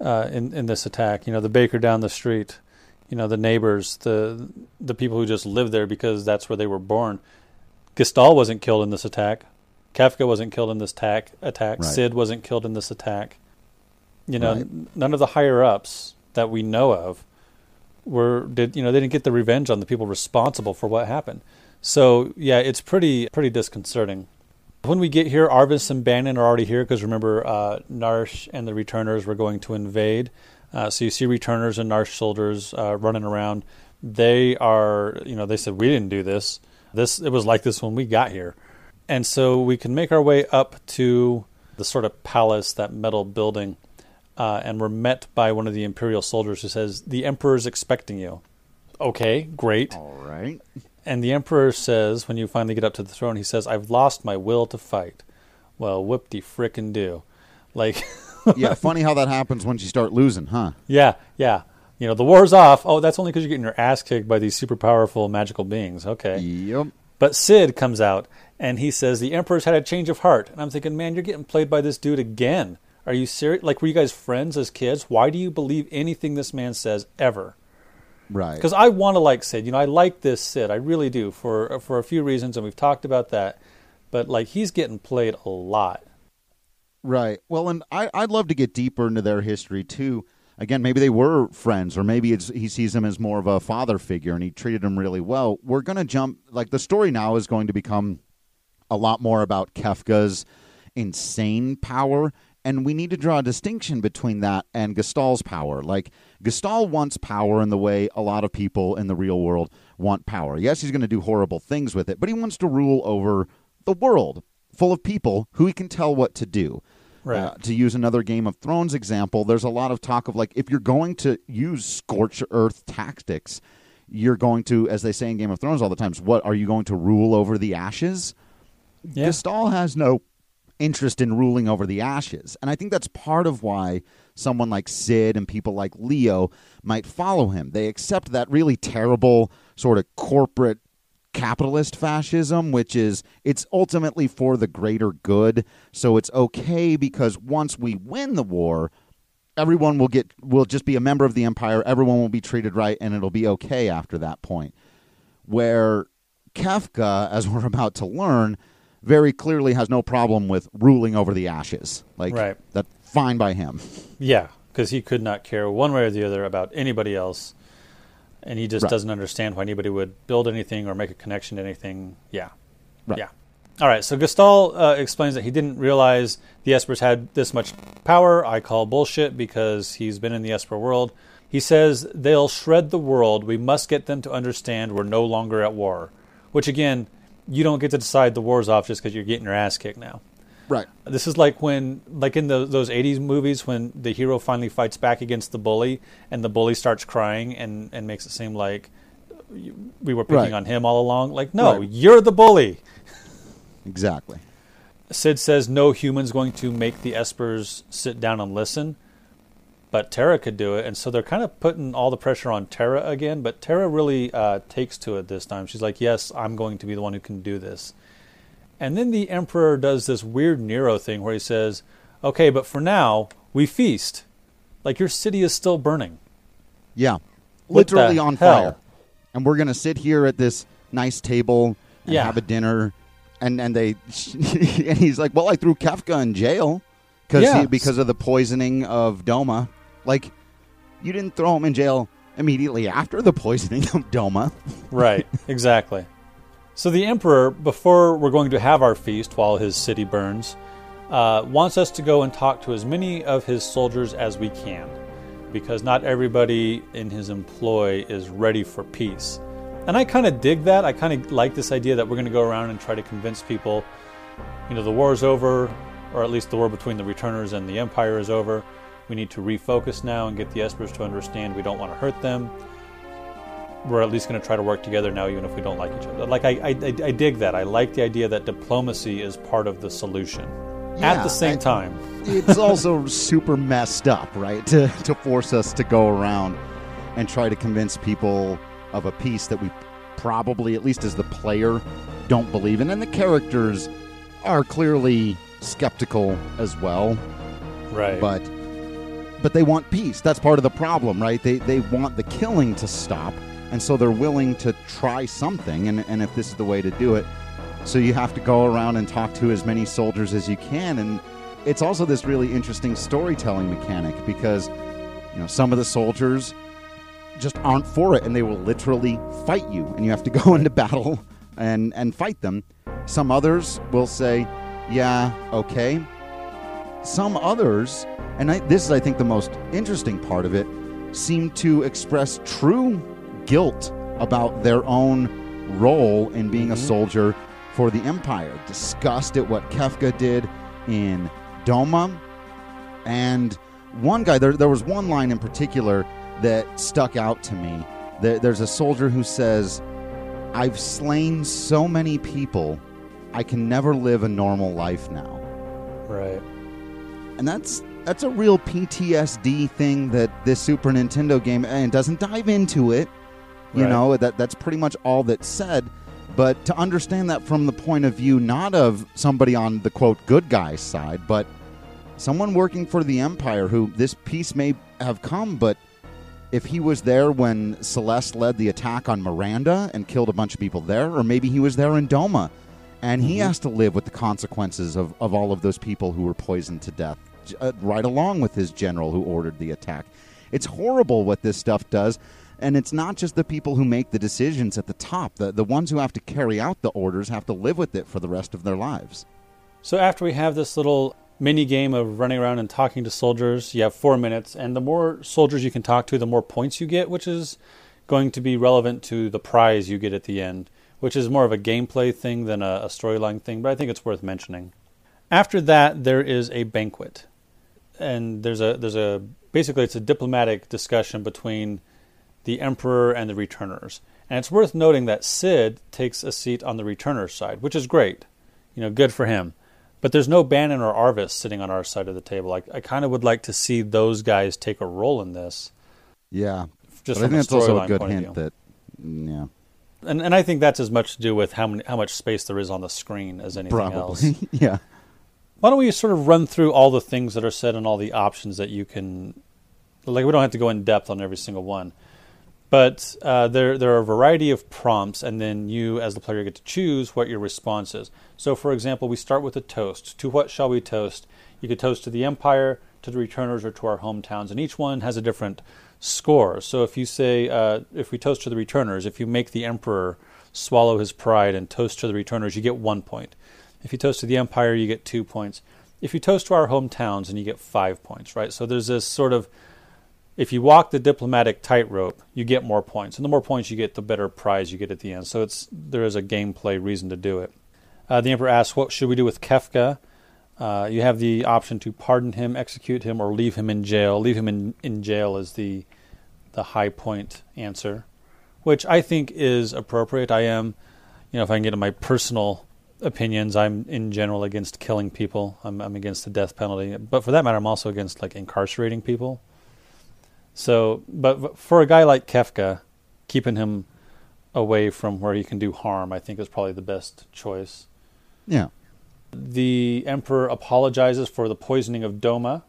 Speaker 2: uh, in in this attack. You know, the baker down the street. you know, the neighbors, the the people who just live there because that's where they were born. Gestahl wasn't killed in this attack. Kefka wasn't killed in this attack. Attack.
Speaker 1: Right.
Speaker 2: Cid wasn't killed in this attack. You know,
Speaker 1: Right.
Speaker 2: none of the higher ups that we know of were did you know they didn't get the revenge on the people responsible for what happened. So yeah, it's pretty pretty disconcerting. When we get here, Arvis and Banon are already here because remember, uh, Narshe and the Returners were going to invade. Uh, so you see Returners and Narshe soldiers uh, running around. They are, you know, they said we didn't do this. This it was like this when we got here, and so we can make our way up to the sort of palace, that metal building, uh, and we're met by one of the Imperial soldiers who says, "The Emperor's expecting you." Okay, great.
Speaker 1: All right.
Speaker 2: And the Emperor says, when you finally get up to the throne, he says, I've lost my will to fight. Well, whoop de frickin' do. Like, [LAUGHS]
Speaker 1: Yeah, funny how that happens once you start losing, huh?
Speaker 2: yeah, yeah. You know, the war's off. Oh, that's only because you're getting your ass kicked by these super powerful magical beings. Okay.
Speaker 1: Yep.
Speaker 2: But Cid comes out and he says, The Emperor's had a change of heart. And I'm thinking, man, you're getting played by this dude again. Are you serious? Like, were you guys friends as kids? Why do you believe anything this man says ever?
Speaker 1: Right.
Speaker 2: because I want to like Cid. You know, I like this Cid. I really do for for a few reasons, and we've talked about that. But like, he's getting played a lot.
Speaker 1: Right. Well, and I, I'd love to get deeper into their history too. Again, maybe they were friends, or maybe it's, he sees him as more of a father figure, and he treated him really well. We're going to jump. Like the story now is going to become a lot more about Kefka's insane power, and we need to draw a distinction between that and Gestahl's power. Like Gestahl wants power in the way a lot of people in the real world want power. Yes, he's going to do horrible things with it, but he wants to rule over the world full of people who he can tell what to do.
Speaker 2: Right.
Speaker 1: Uh, to use another Game of Thrones example, there's a lot of talk of like if you're going to use scorch earth tactics, you're going to, as they say in Game of Thrones all the times, what are you going to rule over the ashes?
Speaker 2: Yeah.
Speaker 1: Gestahl has no interest in ruling over the ashes. And I think that's part of why someone like Cid and people like Leo might follow him. They accept that really terrible sort of corporate capitalist fascism, which is it's ultimately for the greater good. So it's okay because once we win the war, everyone will get will just be a member of the empire, everyone will be treated right and it'll be okay after that point. Where Kefka, as [LAUGHS] we're about to learn, very clearly has no problem with ruling over the ashes. Like
Speaker 2: Right.
Speaker 1: that fine by him.
Speaker 2: Yeah, because he could not care one way or the other about anybody else, and he just
Speaker 1: Right.
Speaker 2: doesn't understand why anybody would build anything or make a connection to anything. Yeah,
Speaker 1: Right.
Speaker 2: yeah. All right. So Gestahl uh, explains that he didn't realize the Espers had this much power. I call bullshit because he's been in the Esper world. He says they'll shred the world. We must get them to understand we're no longer at war. Which again, you don't get to decide the war's off just because you're getting your ass kicked now.
Speaker 1: Right.
Speaker 2: This is like when, like in the, those '80s movies, when the hero finally fights back against the bully, and the bully starts crying and and makes it seem like we were picking
Speaker 1: Right.
Speaker 2: on him all along. Like, no,
Speaker 1: Right.
Speaker 2: you're the bully.
Speaker 1: Exactly.
Speaker 2: Cid says no human's going to make the Espers sit down and listen, but Terra could do it, and so they're kind of putting all the pressure on Terra again. But Terra really uh, takes to it this time. She's like, "Yes, I'm going to be the one who can do this." And then the Emperor does this weird Nero thing where he says, "Okay, but for now, we feast. Like your city is still burning."
Speaker 1: Yeah.
Speaker 2: What
Speaker 1: Literally on
Speaker 2: hell?
Speaker 1: fire. And we're going to sit here at this nice table and
Speaker 2: Yeah.
Speaker 1: have a dinner. And and they [LAUGHS] and he's like, "Well, I threw Kefka in jail
Speaker 2: Yeah.
Speaker 1: because of the poisoning of Doma." Like you didn't throw him in jail immediately after the poisoning of Doma.
Speaker 2: Right, [LAUGHS] exactly. So the emperor, before we're going to have our feast while his city burns, uh, wants us to go and talk to as many of his soldiers as we can, because not everybody in his employ is ready for peace. And I kind of dig that. I kind of like this idea that we're going to go around and try to convince people, you know, the war is over, or at least the war between the returners and the empire is over. We need to refocus now and get the Espers to understand we don't want to hurt them we're at least going to try to work together now, even if we don't like each other. Like I, I, I dig that. I like the idea that diplomacy is part of the solution. At the same
Speaker 1: I-
Speaker 2: time,
Speaker 1: it's [LAUGHS] also super messed up, right? To to force us to go around and try to convince people of a piece that we probably, at least as the player, don't believe in, and the characters are clearly skeptical as well.
Speaker 2: right?
Speaker 1: But but they want peace. That's part of the problem, right? They they want the killing to stop, and so they're willing to try something. And and if this is the way to do it, so you have to go around and talk to as many soldiers as you can. And it's also this really interesting storytelling mechanic because you know some of the soldiers just aren't for it, and they will literally fight you, and you have to [LAUGHS] go into battle and and fight them. Some others will say, "Yeah, okay." Some others, and I, this is, I think, the most interesting part of it, seem to express true guilt about their own role in being a
Speaker 2: Mhm.
Speaker 1: soldier for the Empire. Disgust at what Kefka did in Doma. And one guy, there, there was one line in particular that stuck out to me. There, there's a soldier who says, I've slain so many people, I can never live a normal life now.
Speaker 2: Right.
Speaker 1: And that's that's a real PTSD thing that this Super Nintendo game and doesn't dive into it. You
Speaker 2: Right.
Speaker 1: know, that that's pretty much all that's said. But to understand that from the point of view not of somebody on the quote good guy side, but someone working for the Empire who this peace may have come, but if he was there when Celes led the attack on Maranda and killed a bunch of people there, or maybe he was there in Doma and he
Speaker 2: Mhm.
Speaker 1: has to live with the consequences of, of all of those people who were poisoned to death, uh, right along with his general who ordered the attack. It's horrible what this stuff does, and it's not just the people who make the decisions at the top. The, the ones who have to carry out the orders have to live with it for the rest of their lives.
Speaker 2: So after we have this little mini game of running around and talking to soldiers, you have four minutes, and the more soldiers you can talk to, the more points you get, which is going to be relevant to the prize you get at the end, which is more of a gameplay thing than a, a storyline thing, but I think it's worth mentioning. After that, there is a banquet, and there's a there's a basically it's a diplomatic discussion between the emperor and the returners, and it's worth noting that Cid takes a seat on the returners side, which is great, you know, good for him. But there's no Banon or Arvis sitting on our side of the table. I, I kind of would like to see those guys take a role in this.
Speaker 1: Yeah.
Speaker 2: Just
Speaker 1: but I think that's also a good hint that, yeah,
Speaker 2: and and I think that's as much to do with how many, how much space there is on the screen as anything else.
Speaker 1: probably. [LAUGHS] yeah.
Speaker 2: Why don't we sort of run through all the things that are said and all the options that you can like we don't have to go in depth on every single one. But uh, there there are a variety of prompts and then you as the player get to choose what your response is. So for example, we start with a toast. To what shall we toast? You could toast to the empire, to the returners or to our hometowns and each one has a different score. So if you say uh, if we toast to the returners, if you make the emperor swallow his pride and toast to the returners, you get 1 point. If you toast to the empire, you get two points. If you toast to our hometowns, and you get five points, right? So there's this sort of, if you walk the diplomatic tightrope, you get more points, and the more points you get, the better prize you get at the end. So it's there is a gameplay reason to do it. Uh, the emperor asks, "What should we do with Kefka?" Uh, you have the option to pardon him, execute him, or leave him in jail. Leave him in, in jail is the the high point answer, which I think is appropriate. I am, you know, if I can get in my personal opinions, I'm in general against killing people. I'm, I'm against the death penalty, but for that matter, I'm also against like incarcerating people. So, but for a guy like Kefka, keeping him away from where he can do harm, I think is probably the best choice.
Speaker 1: Yeah.
Speaker 2: The emperor apologizes for the poisoning of Doma.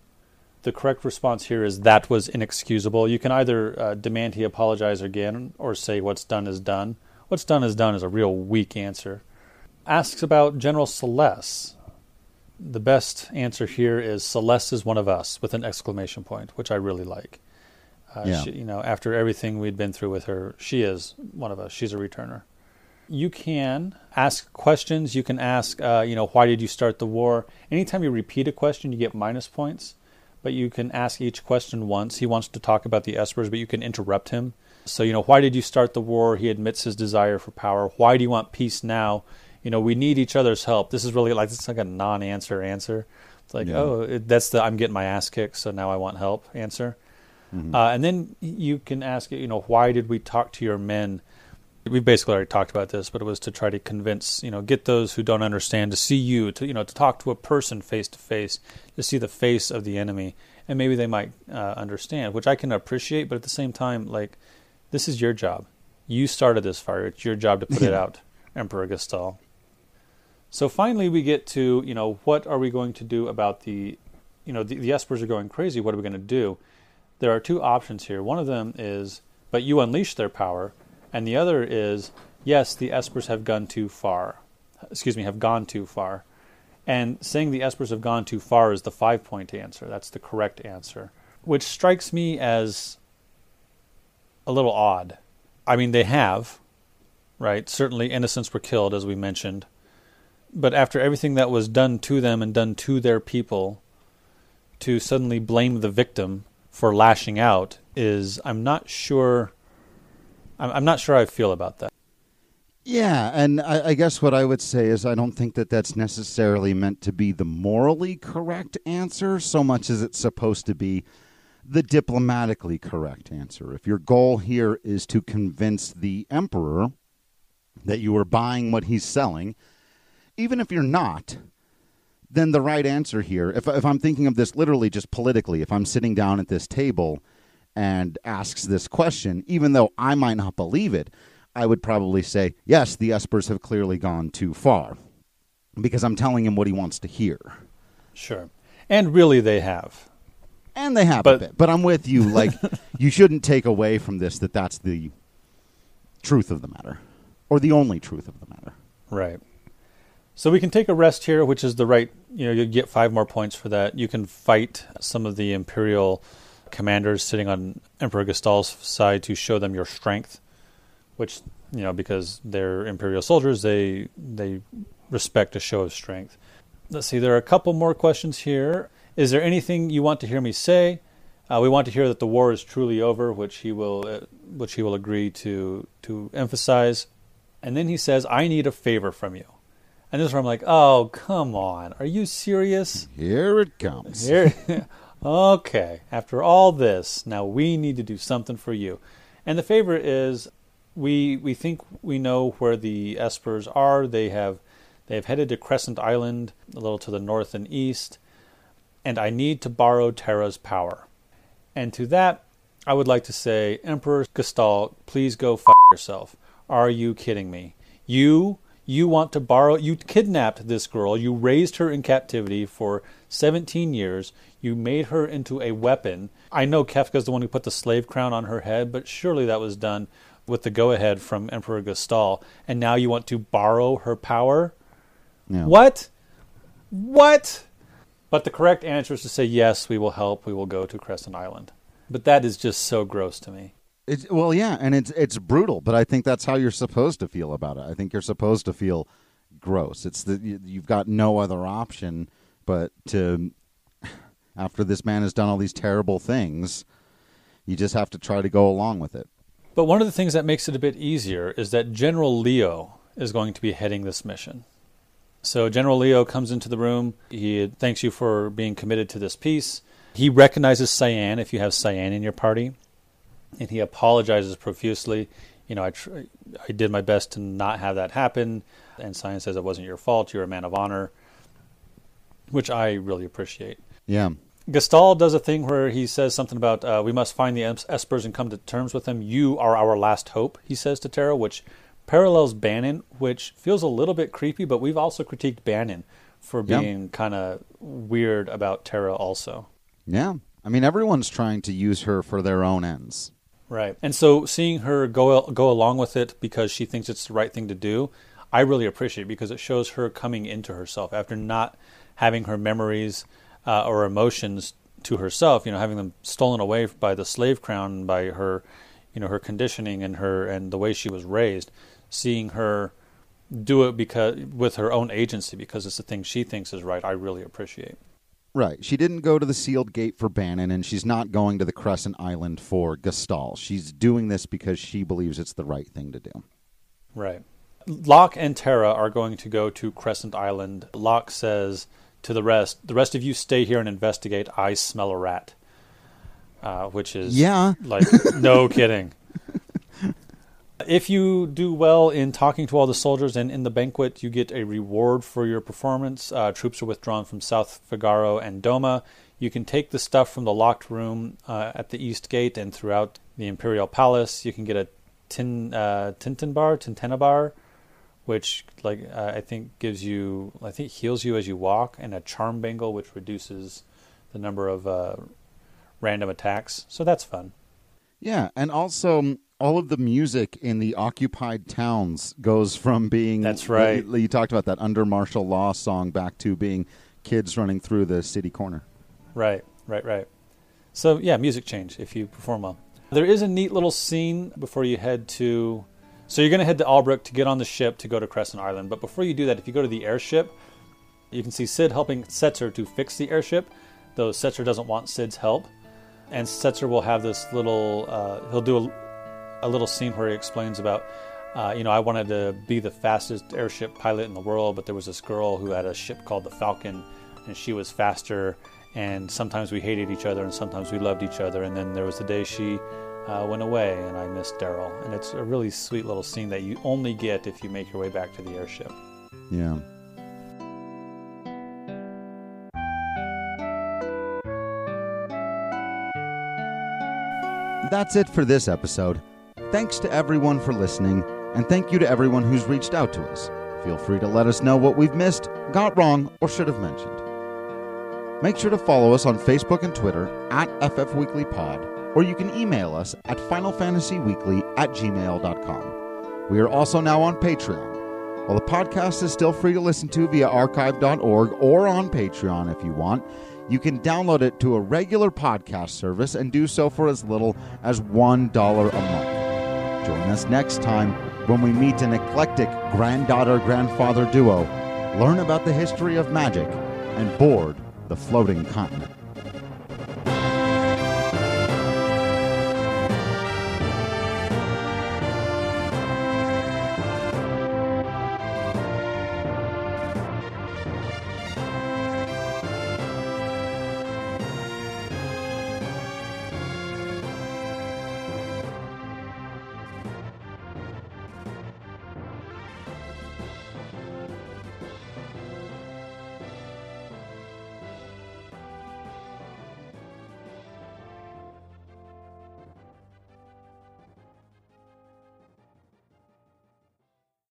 Speaker 2: The correct response here is that was inexcusable. You can either uh, demand he apologize again or say what's done is done. What's done is done is a real weak answer. Asks about General Celes. The best answer here is Celes is one of us with an exclamation point, which I really like. Uh,
Speaker 1: Yeah.
Speaker 2: she, you know, after everything we'd been through with her, she is one of us. She's a returner you can ask questions. You can ask, uh, you know, why did you start the war? Anytime you repeat a question, you get minus points. But you can ask each question once. He wants to talk about the Espers, but you can interrupt him. So, you know, why did you start the war? He admits his desire for power. Why do you want peace now? You know, we need each other's help. This is really like it's like a non-answer answer. It's like,
Speaker 1: Yeah.
Speaker 2: oh, it, that's the I'm getting my ass kicked, so now I want help answer.
Speaker 1: Mhm.
Speaker 2: Uh, and then you can ask, you know, why did we talk to your men? We basically already talked about this, but it was to try to convince, you know, get those who don't understand to see you, to you know, to talk to a person face to face, to see the face of the enemy, and maybe they might uh, understand, which I can appreciate. But at the same time, like, this is your job. You started this fire. It's your job to put it out, Emperor Gestahl. So finally, we get to, you know, what are we going to do about the you know, the, the Espers are going crazy. What are we going to do? There are two options here. One of them is, but you unleash their power, and the other is, yes, the Espers have gone too far. Excuse me, have gone too far. And saying the Espers have gone too far is the five point answer. That's the correct answer, which strikes me as a little odd. I mean, they have, right? Certainly, innocents were killed, as we mentioned. But after everything that was done to them and done to their people, to suddenly blame the victim for lashing out is, I'm not sure. I'm not sure I feel about that.
Speaker 1: Yeah, and I, I, guess what I would say is I don't think that that's necessarily meant to be the morally correct answer so much as it's supposed to be the diplomatically correct answer. If your goal here is to convince the emperor that you are buying what he's selling, even if you're not, then the right answer here, if, if I'm thinking of this literally just politically, if I'm sitting down at this table and asks this question, even though I might not believe it, I would probably say, yes, the Espers have clearly gone too far because I'm telling him what he wants to hear.
Speaker 2: Sure. And really, they have.
Speaker 1: And they have but, a bit. But I'm with you. Like, [LAUGHS] you shouldn't take away from this that that's the truth of the matter or the only truth of the matter.
Speaker 2: Right. So we can take a rest here, which is the right, you know, you get five more points for that. You can fight some of the Imperial commanders sitting on Emperor Gestahl's side to show them your strength which you know because they're imperial soldiers, they they respect a show of strength. Let's see. There are a couple more questions here. Is there anything you want to hear me say? Uh, we want to hear that the war is truly over, which he will uh, which he will agree to to emphasize. And then he says, "I need a favor from you." And this is where I'm like, "Oh, come on! Are you serious?"
Speaker 1: Here it comes.
Speaker 2: Here, [LAUGHS] okay. After all this, now we need to do something for you. And the favor is we we think we know where the espers are. They have they have headed to Crescent Island, a little to the north and east, and I need to borrow Terra's power. And to that, I would like to say, Emperor Gestahl, please go f yourself. Are you kidding me? You you want to borrow you kidnapped this girl, you raised her in captivity for 17 years, you made her into a weapon. I know Kefka's the one who put the slave crown on her head, but surely that was done with the go ahead from Emperor Gestahl, and now you want to borrow her power? Yeah. What? What? But the correct answer is to say, yes, we will help, we will go to Crescent Island. But that is just so gross to me.
Speaker 1: It's, well, yeah, and it's it's brutal, but I think that's how you're supposed to feel about it. I think you're supposed to feel gross. It's that you've got no other option but to, [SIGHS] after this man has done all these terrible things, you just have to try to go along with it.
Speaker 2: But one of the things that makes it a bit easier is that General Leo is going to be heading this mission. So General Leo comes into the room. He thanks you for being committed to this peace. He recognizes Cyan if you have Cyan in your party, and he apologizes profusely. You know, I tr- I did my best to not have that happen, and Cyan says it wasn't your fault. You're a man of honor, which I really appreciate.
Speaker 1: Yeah.
Speaker 2: Gestahl does a thing where he says something about uh, we must find the Espers and come to terms with them. You are our last hope, he says to Terra, which parallels Banon, which feels a little bit creepy, but we've also critiqued Banon for being yeah. kind of weird about Terra also.
Speaker 1: Yeah. I mean, everyone's trying to use her for their own ends.
Speaker 2: Right. And so seeing her go go along with it because she thinks it's the right thing to do, I really appreciate it because it shows her coming into herself after not having her memories uh, or emotions to herself, you know, having them stolen away by the slave crown, by her, you know, her conditioning and her and the way she was raised, seeing her do it because with her own agency because it's the thing she thinks is right. I really appreciate.
Speaker 1: Right. She didn't go to the sealed gate for Banon, and she's not going to the Crescent Island for Gestahl. She's doing this because she believes it's the right thing to do.
Speaker 2: Right. Locke and Terra are going to go to Crescent Island. Locke says to the rest, the rest of you stay here and investigate. I smell a rat. Uh, which is
Speaker 1: yeah,
Speaker 2: like no [LAUGHS] kidding. If you do well in talking to all the soldiers and in the banquet, you get a reward for your performance. Uh, troops are withdrawn from South Figaro and Doma. You can take the stuff from the locked room uh, at the east gate and throughout the Imperial Palace. You can get a tin uh, Tintin bar, Tintena which like uh, I think gives you I think heals you as you walk, and a charm bangle which reduces the number of uh, random attacks. So that's fun.
Speaker 1: Yeah, and also um, all of the music in the occupied towns goes from being
Speaker 2: That's right.
Speaker 1: You, you talked about that under martial law song back to being kids running through the city corner.
Speaker 2: Right, right, right. So yeah, music change if you perform well. There is a neat little scene before you head to. So you're going to head to Albrook to get on the ship to go to Crescent Island. But before you do that, if you go to the airship, you can see Cid helping Setzer to fix the airship, though Setzer doesn't want Cid's help. And Setzer will have this little. Uh, he'll do a, a little scene where he explains about. Uh, you know, I wanted to be the fastest airship pilot in the world, but there was this girl who had a ship called the Falcon, and she was faster and sometimes we hated each other and sometimes we loved each other and then there was the day she uh, went away and i missed daryl and it's a really sweet little scene that you only get if you make your way back to the airship
Speaker 1: Yeah. That's it for this episode. Thanks to everyone for listening, and thank you to everyone who's reached out to us. Feel free to let us know what we've missed, got wrong, or should have mentioned. Make sure to follow us on Facebook and Twitter at FFWeeklyPod, or you can email us at FinalFantasyWeekly at gmail.com. We are also now on Patreon. While the podcast is still free to listen to via archive.org or on Patreon if you want, you can download it to a regular podcast service and do so for as little as $1 a month. Join us next time when we meet an eclectic granddaughter grandfather duo, learn about the history of magic, and board the floating continent.